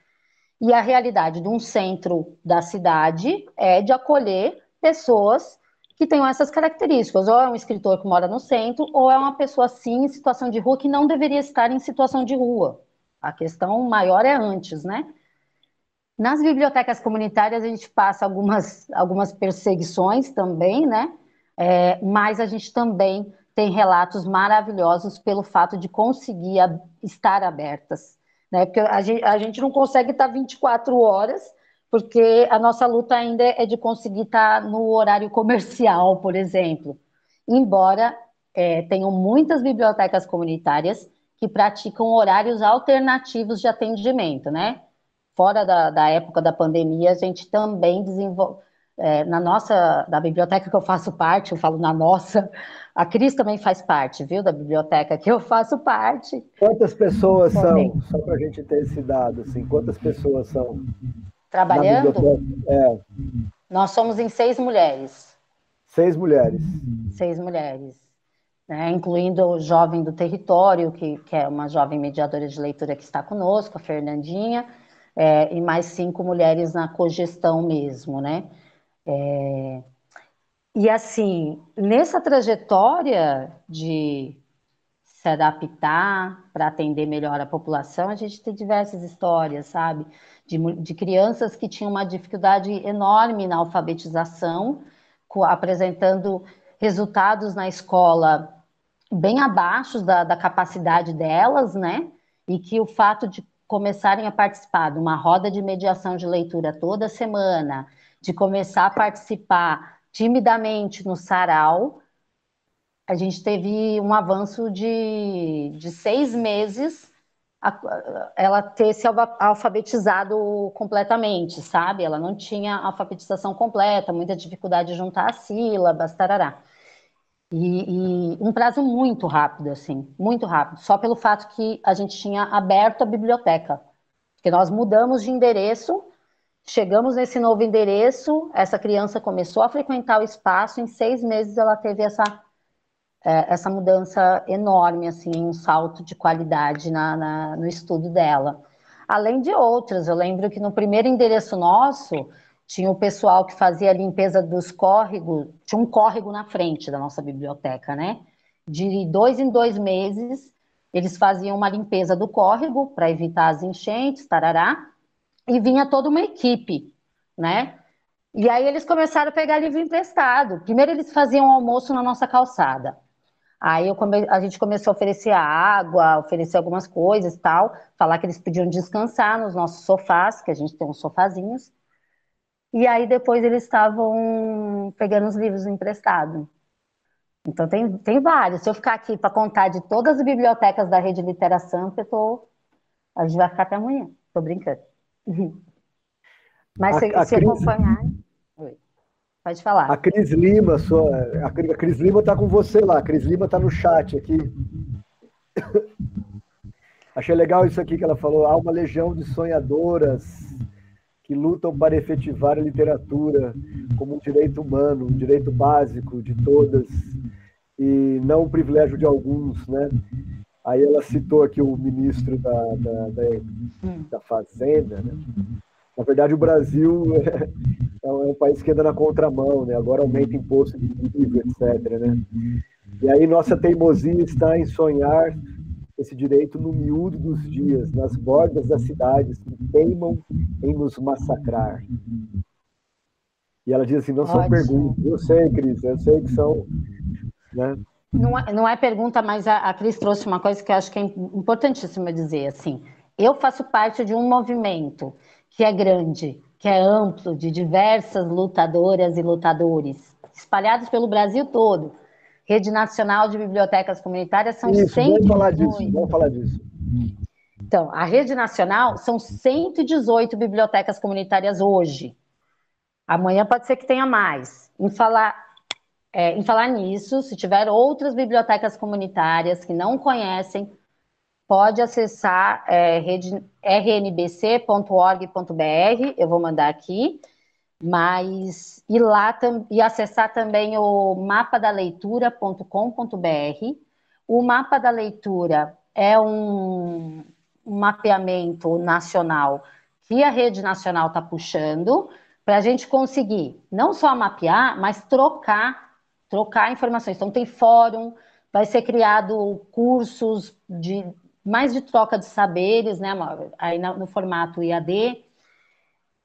E a realidade de um centro da cidade é de acolher pessoas que tenham essas características. Ou é um escritor que mora no centro, ou é uma pessoa, sim, em situação de rua, que não deveria estar em situação de rua. A questão maior é antes, né? Nas bibliotecas comunitárias a gente passa algumas, algumas perseguições também, né? É, mas a gente também tem relatos maravilhosos pelo fato de conseguir a, estar abertas, né? Porque a gente, a gente não consegue estar 24 horas, porque a nossa luta ainda é de conseguir estar no horário comercial, por exemplo. Embora é, tenham muitas bibliotecas comunitárias que praticam horários alternativos de atendimento, né? Fora da, da época da pandemia, a gente também desenvolve. É, na nossa, da biblioteca que eu faço parte, eu falo na nossa, a Cris também faz parte, viu, da biblioteca que eu faço parte. Quantas pessoas também. são, só para a gente ter esse dado, assim, quantas pessoas são? Trabalhando? É. Nós somos em seis mulheres. Seis mulheres. Seis mulheres né, incluindo o jovem do território, que, que, é uma jovem mediadora de leitura que está conosco, a Fernandinha, é, e mais cinco mulheres na cogestão mesmo, né? É, e assim, nessa trajetória de se adaptar para atender melhor a população, a gente tem diversas histórias, sabe? De, de crianças que tinham uma dificuldade enorme na alfabetização, apresentando resultados na escola bem abaixo da, da capacidade delas, né? E que o fato de começarem a participar de uma roda de mediação de leitura toda semana, de começar a participar timidamente no sarau, a gente teve um avanço de, de seis meses a, ela ter se alfabetizado completamente, sabe? Ela não tinha alfabetização completa, muita dificuldade de juntar as sílabas, tarará. E, e, um prazo muito rápido, assim, muito rápido, só pelo fato que a gente tinha aberto a biblioteca. Porque nós mudamos de endereço, chegamos nesse novo endereço, essa criança começou a frequentar o espaço, em seis meses ela teve essa, é, essa mudança enorme, assim, um salto de qualidade na, na, no estudo dela. Além de outras, eu lembro que no primeiro endereço nosso, tinha o pessoal que fazia a limpeza dos córregos, tinha um córrego na frente da nossa biblioteca, né? De dois em dois meses, eles faziam uma limpeza do córrego para evitar as enchentes, tarará, e vinha toda uma equipe, né? E aí eles começaram a pegar livro emprestado. Primeiro eles faziam almoço na nossa calçada. Aí come... a gente começou a oferecer água, oferecer algumas coisas tal, falar que eles podiam descansar nos nossos sofás, que a gente tem uns sofazinhos. E aí depois eles estavam pegando os livros emprestados. Então tem, tem vários. Se eu ficar aqui para contar de todas as bibliotecas da rede Literação, eu tô, a gente vai ficar até amanhã. Tô brincando. Mas a, se, a se Cris... acompanhar. Oi. Pode falar. A Cris Lima, sua, a Cris Lima está com você lá. A Cris Lima está no chat aqui. Achei legal isso aqui que ela falou. Há uma legião de sonhadoras que lutam para efetivar a literatura como um direito humano, um direito básico de todas e não um privilégio de alguns, né? Aí ela citou aqui o ministro da, da, da, da Fazenda, né? Na verdade, o Brasil é, é, um país que anda na contramão, né? Agora aumenta imposto de livro, etc, né? E aí nossa teimosia está em sonhar esse direito no miúdo dos dias, nas bordas das cidades que teimam em nos massacrar. E ela diz assim: não são perguntas. Eu sei, Cris, eu sei que são. Né? Não, é, não é pergunta, mas a, a Cris trouxe uma coisa que eu acho que é importantíssima dizer. Assim, eu faço parte de um movimento que é grande, que é amplo, de diversas lutadoras e lutadores, espalhados pelo Brasil todo Rede Nacional de Bibliotecas Comunitárias são Isso, 118. Vamos falar disso, vamos falar disso. Então, a Rede Nacional são 118 bibliotecas comunitárias hoje. Amanhã pode ser que tenha mais. Em falar, é, em falar nisso, se tiver outras bibliotecas comunitárias que não conhecem, pode acessar é, rnbc.org.br, eu vou mandar aqui, mas e lá e acessar também o mapadalleitura.com.br. O mapa da leitura é um, um mapeamento nacional que a rede nacional está puxando para a gente conseguir não só mapear, mas trocar trocar informações. Então tem fórum, vai ser criado cursos de mais de troca de saberes, né, aí no formato IAD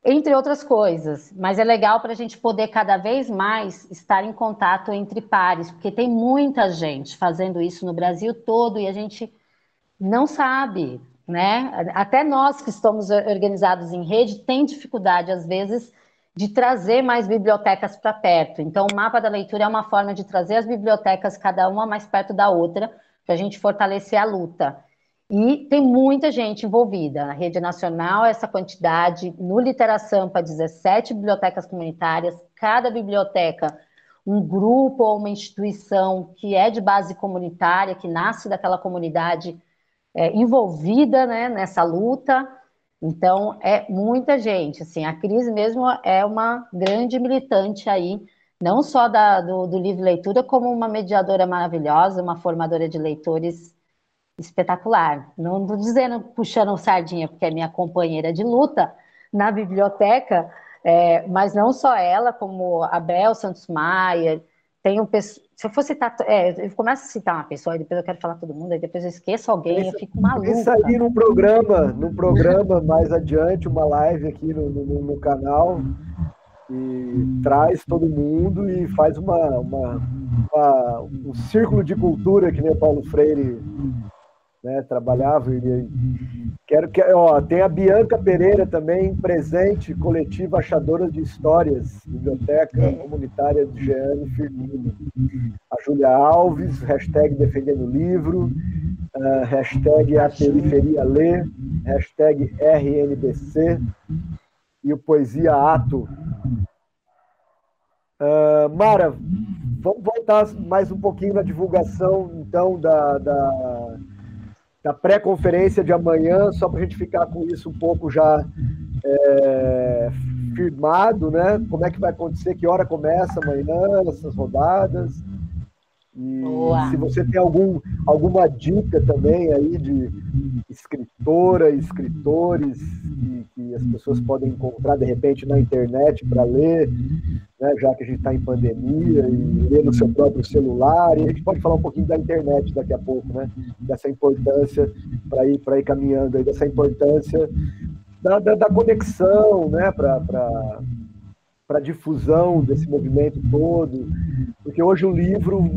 entre outras coisas. Mas é legal para a gente poder cada vez mais estar em contato entre pares, porque tem muita gente fazendo isso no Brasil todo e a gente não sabe, né? Até nós que estamos organizados em rede tem dificuldade às vezes de trazer mais bibliotecas para perto. Então, o mapa da leitura é uma forma de trazer as bibliotecas cada uma mais perto da outra, para a gente fortalecer a luta. E tem muita gente envolvida. Na rede nacional, essa quantidade. No Literasampa, 17 bibliotecas comunitárias. Cada biblioteca, um grupo ou uma instituição que é de base comunitária, que nasce daquela comunidade é, envolvida né, nessa luta. Então, é muita gente. Assim, a Cris mesmo é uma grande militante aí, não só da, do, do livro leitura, como uma mediadora maravilhosa, uma formadora de leitores espetacular. Não estou dizendo puxando sardinha, porque é minha companheira de luta na biblioteca, é, mas não só ela, como a Bel Santos Maia, tem um se eu for citar, é, eu começo a citar uma pessoa, e depois eu quero falar todo mundo, aí depois eu esqueço alguém, pensa, eu fico maluca. Isso aí no programa, no programa mais adiante, uma live aqui no, no, no canal, e traz todo mundo e faz uma, uma, uma, um círculo de cultura que nem Paulo Freire né, trabalhava e quero que ó, tem a Bianca Pereira também presente, coletiva Achadoras de Histórias, biblioteca comunitária de Jeane Firmino. A Júlia Alves, hashtag defendendo o livro, uh, hashtag a periferia lê, hashtag RNBC e o Poesia Ato. Uh, Mara, vamos voltar mais um pouquinho na divulgação, então, da, da da pré-conferência de amanhã, só para a gente ficar com isso um pouco já é, firmado, né? Como é que vai acontecer, que hora começa amanhã, essas rodadas. E Boa. se você tem algum, alguma dica também aí de escritora, escritores que, que as pessoas podem encontrar de repente na internet para ler, né, já que a gente está em pandemia e ler no seu próprio celular. E a gente pode falar um pouquinho da internet daqui a pouco, né? Dessa importância para ir, ir caminhando aí, dessa importância da, da, da conexão, né? Para para difusão desse movimento todo, porque hoje o livro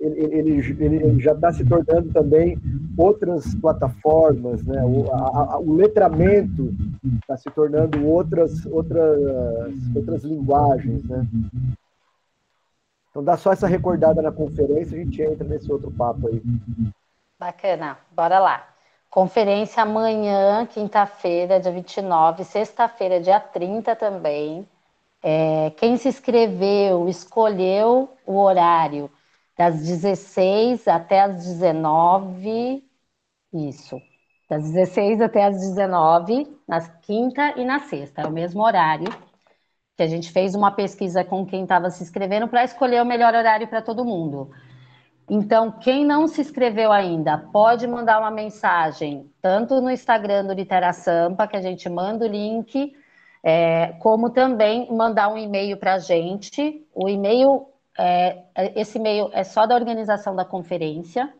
ele, ele, ele já está se tornando também outras plataformas, né? O, a, a, o letramento está se tornando outras, outras, outras linguagens, né? Então dá só essa recordada na conferência, a gente entra nesse outro papo aí. Bacana, bora lá. Conferência amanhã, quinta-feira, dia 29, sexta-feira, dia 30 também. É, quem se inscreveu, escolheu o horário das 16 até as 19, isso, das 16 até as 19, na quinta e na sexta, é o mesmo horário, que a gente fez uma pesquisa com quem estava se inscrevendo para escolher o melhor horário para todo mundo. Então, quem não se inscreveu ainda, pode mandar uma mensagem, tanto no Instagram do Litera Sampa, que a gente manda o link, é, como também mandar um e-mail para a gente. O e-mail, é, é, esse e-mail é só da organização da conferência,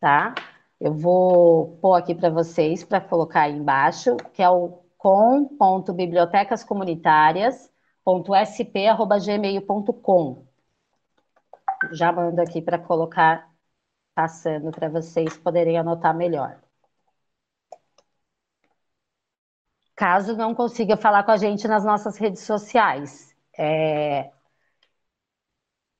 tá? Eu vou pôr aqui para vocês, para colocar aí embaixo, que é o com.bibliotecascomunitarias.sp.gmail.com. Já mando aqui para colocar, passando para vocês poderem anotar melhor. Caso não consiga falar com a gente nas nossas redes sociais. É...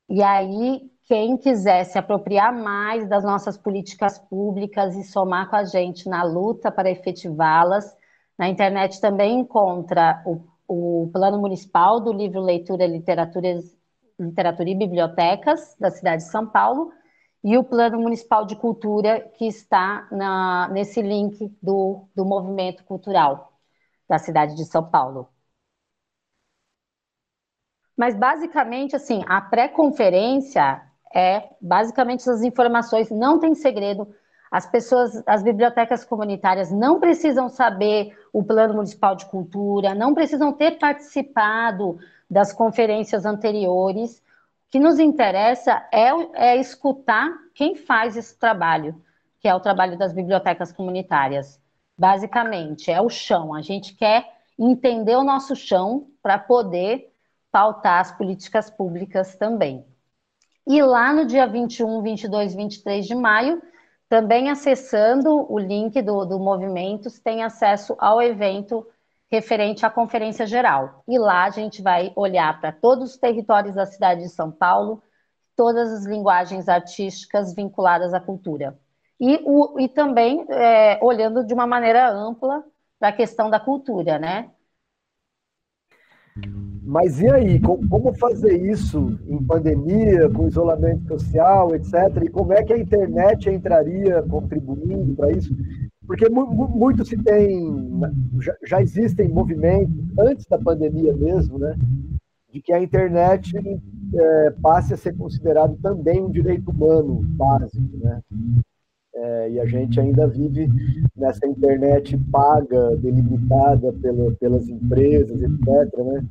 E aí, quem quiser se apropriar mais das nossas políticas públicas e somar com a gente na luta para efetivá-las, na internet também encontra o, o Plano Municipal do Livro Leitura, Literatura, Literatura e Bibliotecas da cidade de São Paulo e o Plano Municipal de Cultura, que está na, nesse link do, do movimento cultural da cidade de São Paulo. Mas basicamente, assim, a pré-conferência é basicamente essas informações, não tem segredo. As pessoas, as bibliotecas comunitárias não precisam saber o plano municipal de cultura, não precisam ter participado das conferências anteriores. O que nos interessa é, é escutar quem faz esse trabalho, que é o trabalho das bibliotecas comunitárias. Basicamente, é o chão. A gente quer entender o nosso chão para poder pautar as políticas públicas também. E lá no dia 21, 22, 23 de maio, também acessando o link do, do Movimentos, tem acesso ao evento referente à Conferência Geral. E lá a gente vai olhar para todos os territórios da cidade de São Paulo, todas as linguagens artísticas vinculadas à cultura. E, o, e também é, olhando de uma maneira ampla para a questão da cultura, né? Mas e aí, como fazer isso em pandemia, com isolamento social, etc? E como é que a internet entraria contribuindo para isso? Porque muito se tem, já, existem movimentos, antes da pandemia mesmo, né? De que a internet é, passe a ser considerado também um direito humano básico, né? É, e a gente ainda vive nessa internet paga, delimitada pela, pelas empresas, etc. Né?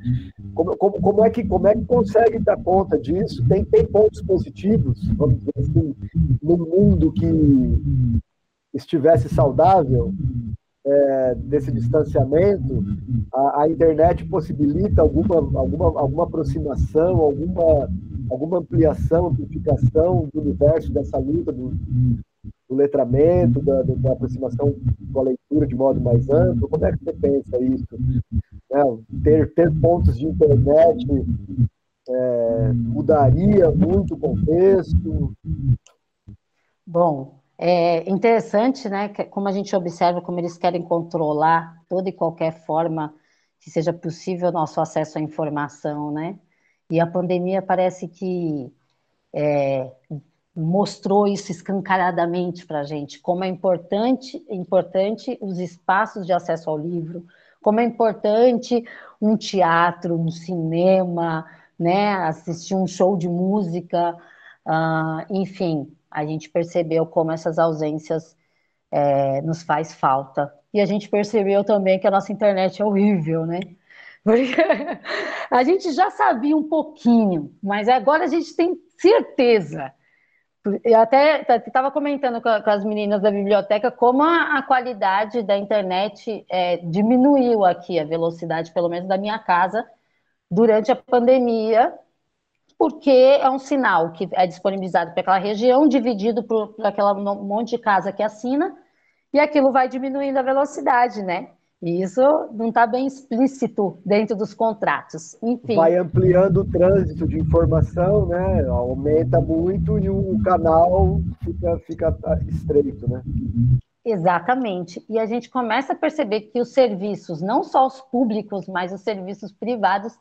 Como, como, como, é que, como é que consegue dar conta disso? Tem, tem pontos positivos, vamos dizer assim, no mundo que estivesse saudável é, desse distanciamento, a, a, internet possibilita alguma, alguma, alguma aproximação, alguma, alguma ampliação, amplificação do universo dessa luta do, do letramento, da, da, aproximação com a leitura de modo mais amplo? Como é que você pensa isso? É, ter, ter pontos de internet é, mudaria muito o contexto? Bom, é interessante, né, como a gente observa como eles querem controlar toda e qualquer forma que seja possível o nosso acesso à informação, né? E a pandemia parece que é, mostrou isso escancaradamente para a gente, como é importante, importante os espaços de acesso ao livro, como é importante um teatro, um cinema, né, assistir um show de música, uh, enfim, a gente percebeu como essas ausências é, nos faz falta. E a gente percebeu também que a nossa internet é horrível, né? Porque a gente já sabia um pouquinho, mas agora a gente tem certeza eu até estava comentando com, com, as meninas da biblioteca como a, a qualidade da internet é, diminuiu aqui, a velocidade, pelo menos da minha casa, durante a pandemia, porque é um sinal que é disponibilizado para aquela região, dividido por, por aquele monte de casa que assina, e aquilo vai diminuindo a velocidade, né? E isso não está bem explícito dentro dos contratos. Enfim. Vai ampliando o trânsito de informação, né? Aumenta muito e o canal fica, fica estreito, né? Exatamente. E a gente começa a perceber que os serviços, não só os públicos, mas os serviços privados,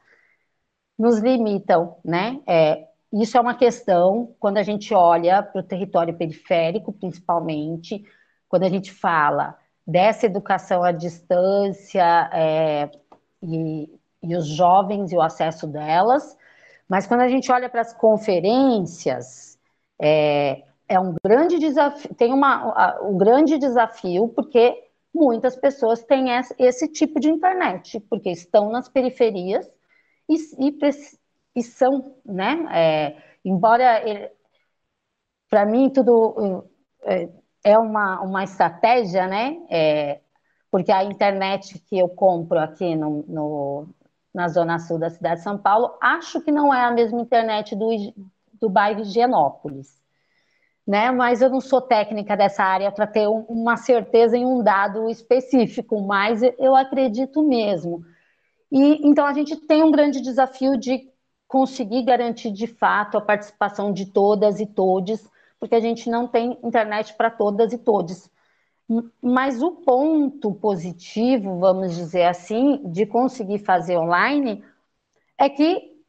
nos limitam, né? É, isso é uma questão quando a gente olha para o território periférico, principalmente, quando a gente fala dessa educação à distância é, e, e os jovens e o acesso delas. Mas quando a gente olha para as conferências, é, é um grande desafio, tem uma, um grande desafio, porque muitas pessoas têm esse, tipo de internet, porque estão nas periferias e, e, e são, né? É, embora para mim tudo é, é uma, uma estratégia, né? É, porque a internet que eu compro aqui no, no, na zona sul da cidade de São Paulo, acho que não é a mesma internet do, do bairro Higienópolis. Né? Mas eu não sou técnica dessa área para ter um, uma certeza em um dado específico, mas eu acredito mesmo. E então a gente tem um grande desafio de conseguir garantir de fato a participação de todas e todos porque a gente não tem internet para todas e todos. Mas o ponto positivo, vamos dizer assim, de conseguir fazer online é que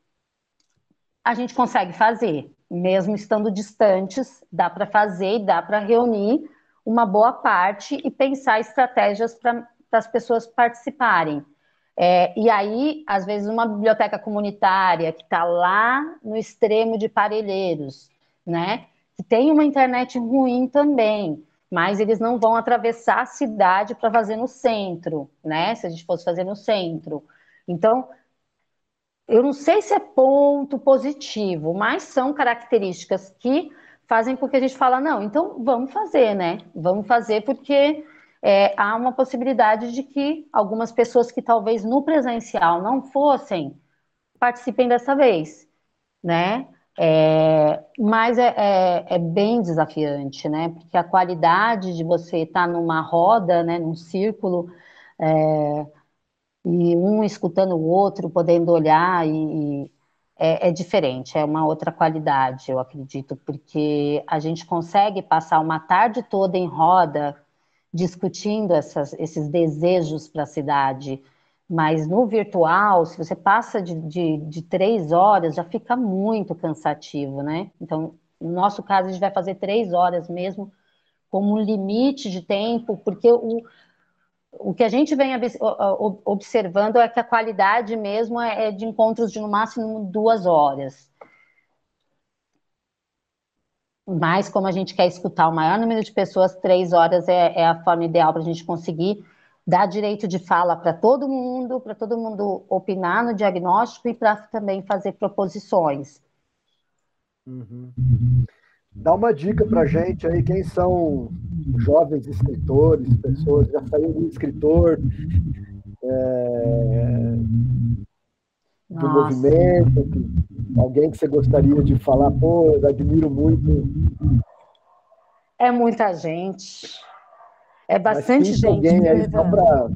a gente consegue fazer, mesmo estando distantes, dá para fazer e dá para reunir uma boa parte e pensar estratégias para as pessoas participarem. É, e aí, às vezes, uma biblioteca comunitária que está lá no extremo de Parelheiros, né? Tem uma internet ruim também, mas eles não vão atravessar a cidade para fazer no centro, né? Se a gente fosse fazer no centro. Então, eu não sei se é ponto positivo, mas são características que fazem com que a gente fala, não, então vamos fazer, né? Vamos fazer porque é, há uma possibilidade de que algumas pessoas que talvez no presencial não fossem participem dessa vez, né? É, mas é, é, é, bem desafiante, né? Porque a qualidade de você estar numa roda, né, num círculo, é, e um escutando o outro, podendo olhar, e, é, é, diferente, é uma outra qualidade, eu acredito, porque a gente consegue passar uma tarde toda em roda discutindo essas, esses desejos para a cidade, mas no virtual, se você passa de, de, de, três horas, já fica muito cansativo, né? Então, no nosso caso, a gente vai fazer três horas mesmo, como um limite de tempo, porque o, o que a gente vem observando é que a qualidade mesmo é, é de encontros de no máximo duas horas. Mas, como a gente quer escutar o maior número de pessoas, três horas é, é a forma ideal para a gente conseguir dar direito de fala para todo mundo, para todo mundo opinar no diagnóstico e para também fazer proposições. Uhum. Dá uma dica para gente aí, quem são jovens escritores, pessoas, já saiu um escritor é, do movimento, alguém que você gostaria de falar, pô, eu admiro muito. É muita gente. É bastante gente. Alguém aí só para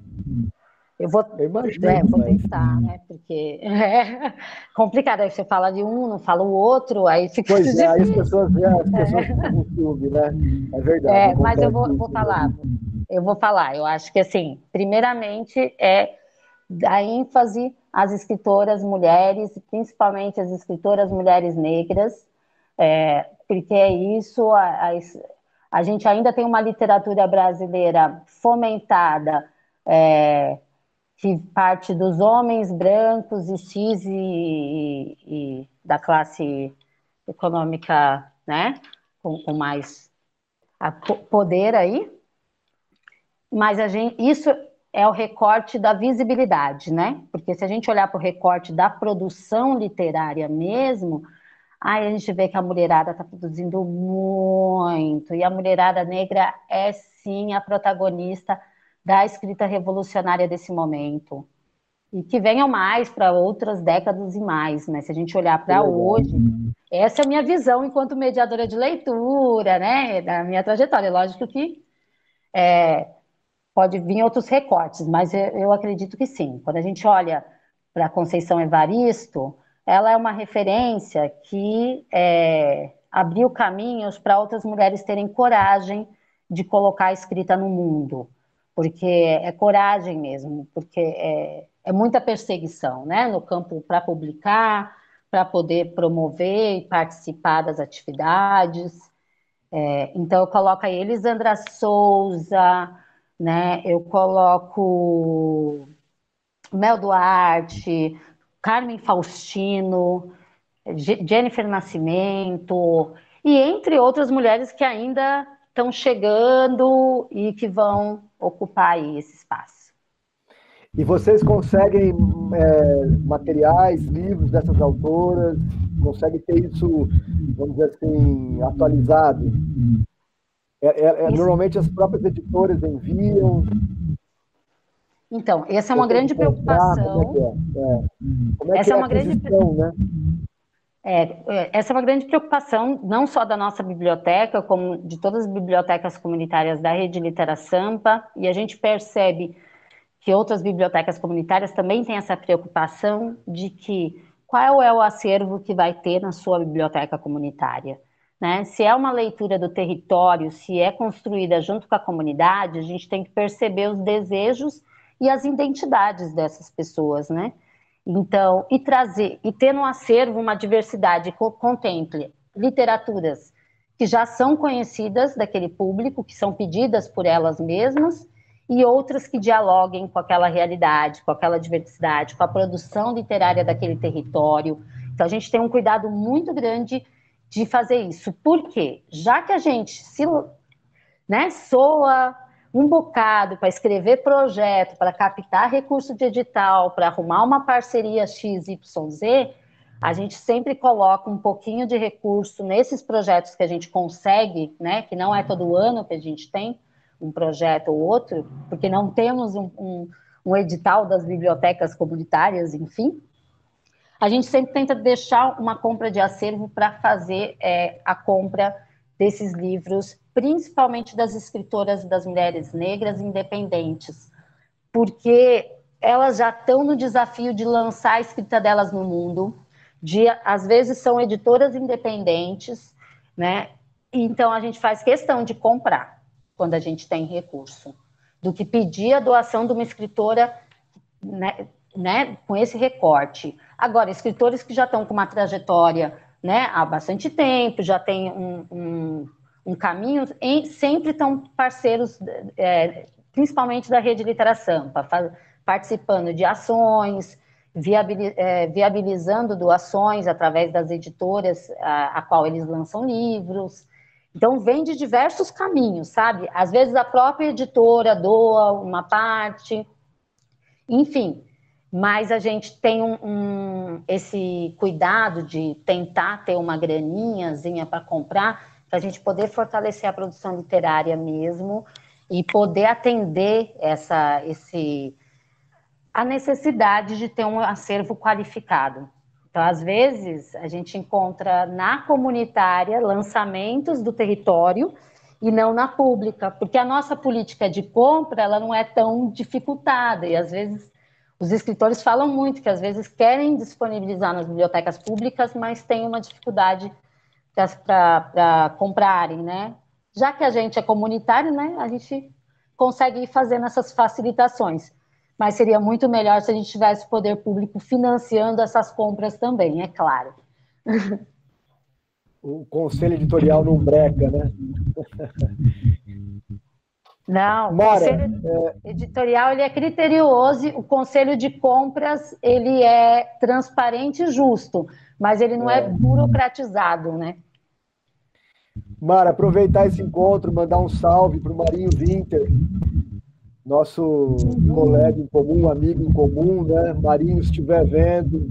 eu vou, eu imagino, é, vou pensar, né? Porque é complicado. Aí você fala de um, não fala o outro, aí fica. Pois é, aí as pessoas, é, as pessoas é. ficam ciúme, né? É verdade. É, mas eu vou, vou falar. Eu vou falar. Eu acho que, assim, primeiramente é dar ênfase às escritoras mulheres, principalmente as escritoras mulheres negras, é, porque é isso, a, a, a, gente ainda tem uma literatura brasileira fomentada. É, que parte dos homens brancos e e, e, e da classe econômica, né, com, com mais poder aí, mas a gente, isso é o recorte da visibilidade, né? Porque se a gente olhar para o recorte da produção literária mesmo, aí a gente vê que a mulherada está produzindo muito, e a mulherada negra é sim a protagonista da escrita revolucionária desse momento. E que venham mais para outras décadas e mais, né? Se a gente olhar para hoje, essa é a minha visão enquanto mediadora de leitura, né? Da minha trajetória. Lógico que é, pode vir outros recortes, mas eu, eu acredito que sim. Quando a gente olha para Conceição Evaristo, ela é uma referência que é, abriu caminhos para outras mulheres terem coragem de colocar a escrita no mundo porque é coragem mesmo, porque é, é muita perseguição, né, no campo para publicar, para poder promover e participar das atividades. É, então, eu coloco aí Elisandra Souza, né, eu coloco Mel Duarte, Carmen Faustino, Jennifer Nascimento, e entre outras mulheres que ainda estão chegando e que vão ocupar aí esse espaço. E vocês conseguem é, materiais, livros dessas autoras? Conseguem ter isso, vamos dizer assim, atualizado? É, é, é normalmente as próprias editoras enviam? Então, essa é uma grande preocupação. Essa é, é uma grande né? É, é, essa é uma grande preocupação, não só da nossa biblioteca, como de todas as bibliotecas comunitárias da Rede Litera Sampa, e a gente percebe que outras bibliotecas comunitárias também têm essa preocupação de que qual é o acervo que vai ter na sua biblioteca comunitária. Né? Se é uma leitura do território, se é construída junto com a comunidade, a gente tem que perceber os desejos e as identidades dessas pessoas, né? Então, e trazer, e ter no acervo uma diversidade que contemple literaturas que já são conhecidas daquele público, que são pedidas por elas mesmas, e outras que dialoguem com aquela realidade, com aquela diversidade, com a produção literária daquele território. Então, a gente tem um cuidado muito grande de fazer isso. Por quê? Já que a gente se né, soa um bocado para escrever projeto, para captar recurso de edital, para arrumar uma parceria XYZ, a gente sempre coloca um pouquinho de recurso nesses projetos que a gente consegue, né? Que não é todo ano que a gente tem um projeto ou outro, porque não temos um, um, um edital das bibliotecas comunitárias, enfim. A gente sempre tenta deixar uma compra de acervo para fazer é, a compra desses livros principalmente das escritoras das mulheres negras independentes, porque elas já estão no desafio de lançar a escrita delas no mundo, de, às vezes são editoras independentes, né? Então a gente faz questão de comprar quando a gente tem recurso, do que pedir a doação de uma escritora né, né, com esse recorte. Agora, escritores que já estão com uma trajetória né, há bastante tempo, já têm um, um, um caminho, em, sempre estão parceiros, é, principalmente da Rede Literação, participando de ações, é, viabilizando doações através das editoras a, a qual eles lançam livros. Então, vem de diversos caminhos, sabe? Às vezes a própria editora doa uma parte, enfim. Mas a gente tem um, um esse cuidado de tentar ter uma graninhazinha para comprar, para a gente poder fortalecer a produção literária mesmo e poder atender essa, esse, a necessidade de ter um acervo qualificado. Então, às vezes, a gente encontra na comunitária lançamentos do território e não na pública, porque a nossa política de compra ela não é tão dificultada e às vezes os escritores falam muito que às vezes querem disponibilizar nas bibliotecas públicas, mas tem uma dificuldade para comprarem, né? Já que a gente é comunitário, né, a gente consegue ir fazendo essas facilitações. Mas seria muito melhor se a gente tivesse o poder público financiando essas compras também, é claro. O conselho editorial não breca, né? Não, Mora, o conselho é... editorial ele é criterioso, o conselho de compras ele é transparente e justo, mas ele não é, é burocratizado, né? Mara, aproveitar esse encontro, mandar um salve para o Marinho Winter, nosso colega em comum, amigo em comum, né? Marinho, se estiver vendo,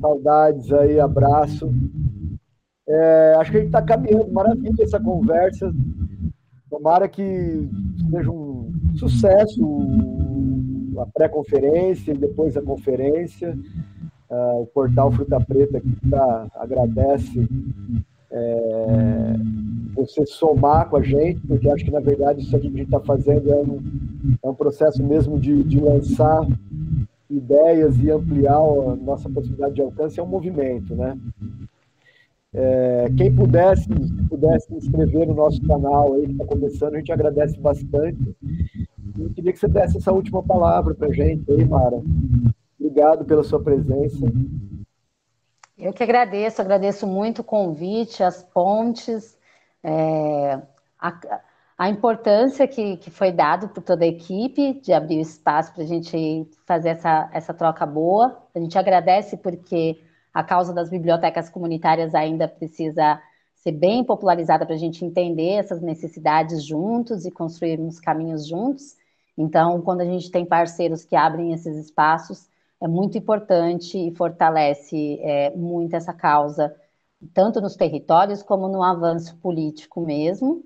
saudades aí, abraço. É, acho que a gente está caminhando, maravilha essa conversa. Tomara que seja um sucesso a pré-conferência e depois a conferência. Uh, o portal Fruta Preta que tá, agradece é, você somar com a gente, porque acho que na verdade isso aqui que a gente está fazendo é um, é um processo mesmo de, de lançar ideias e ampliar a nossa possibilidade de alcance, é um movimento, né? É, quem pudesse, pudesse se inscrever no nosso canal aí que está começando, a gente agradece bastante. E queria que você desse essa última palavra para a gente aí, Mara. Obrigado pela sua presença. Eu que agradeço, agradeço muito o convite, as pontes, é, a, a, importância que, que foi dado por toda a equipe de abrir o espaço para a gente fazer essa, essa troca boa. A gente agradece porque a causa das bibliotecas comunitárias ainda precisa ser bem popularizada para a gente entender essas necessidades juntos e construirmos caminhos juntos. Então, quando a gente tem parceiros que abrem esses espaços, é muito importante e fortalece é, muito essa causa, tanto nos territórios como no avanço político mesmo.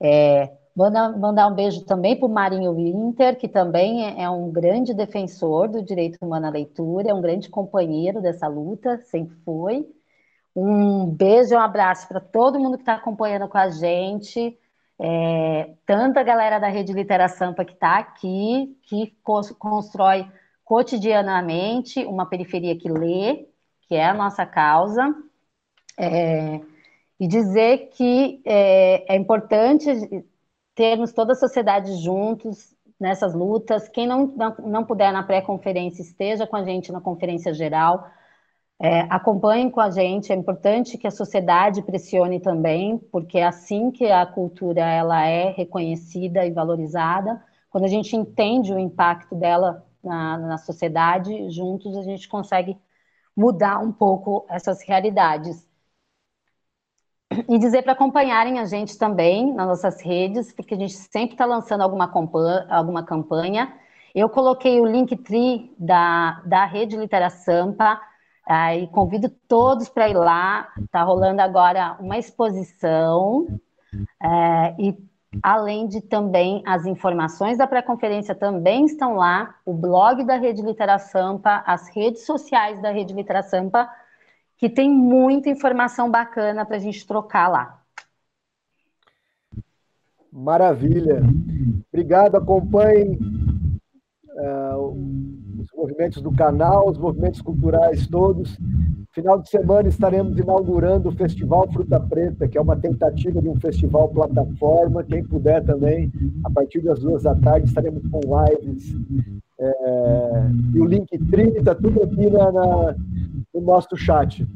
É, Mandar, mandar um beijo também para o Marinho Winter, que também é, é, um grande defensor do direito humano à leitura, é um grande companheiro dessa luta, sempre foi. Um beijo e um abraço para todo mundo que está acompanhando com a gente, é, tanta galera da Rede Litera Sampa que está aqui, que constrói cotidianamente uma periferia que lê, que é a nossa causa. É, e dizer que é, é importante termos toda a sociedade juntos nessas lutas. Quem não, não, não puder na pré-conferência, esteja com a gente na conferência geral. É, acompanhem com a gente, é importante que a sociedade pressione também, porque é assim que a cultura ela é reconhecida e valorizada. Quando a gente entende o impacto dela na, na sociedade, juntos a gente consegue mudar um pouco essas realidades e dizer para acompanharem a gente também nas nossas redes, porque a gente sempre está lançando alguma, alguma campanha. Eu coloquei o Linktree da, da Rede Litera Sampa, e convido todos para ir lá. Está rolando agora uma exposição, é, e além de também as informações da pré-conferência também estão lá, o blog da Rede Litera Sampa, as redes sociais da Rede Litera Sampa, que tem muita informação bacana para a gente trocar lá. Maravilha. Obrigado, acompanhem uh, os movimentos do canal, os movimentos culturais todos. Final de semana estaremos inaugurando o Festival Fruta Preta, que é uma tentativa de um festival plataforma. Quem puder também, a partir das duas da tarde, estaremos com lives. É, e o link 30, está tudo aqui na, na, no nosso chat.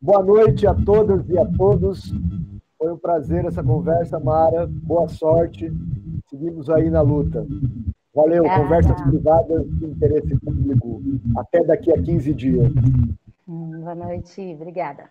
Boa noite a todas e a todos. Foi um prazer essa conversa, Mara. Boa sorte. Seguimos aí na luta. Valeu, ah, conversas privadas de interesse público. Até daqui a 15 dias. Hum, boa noite, obrigada.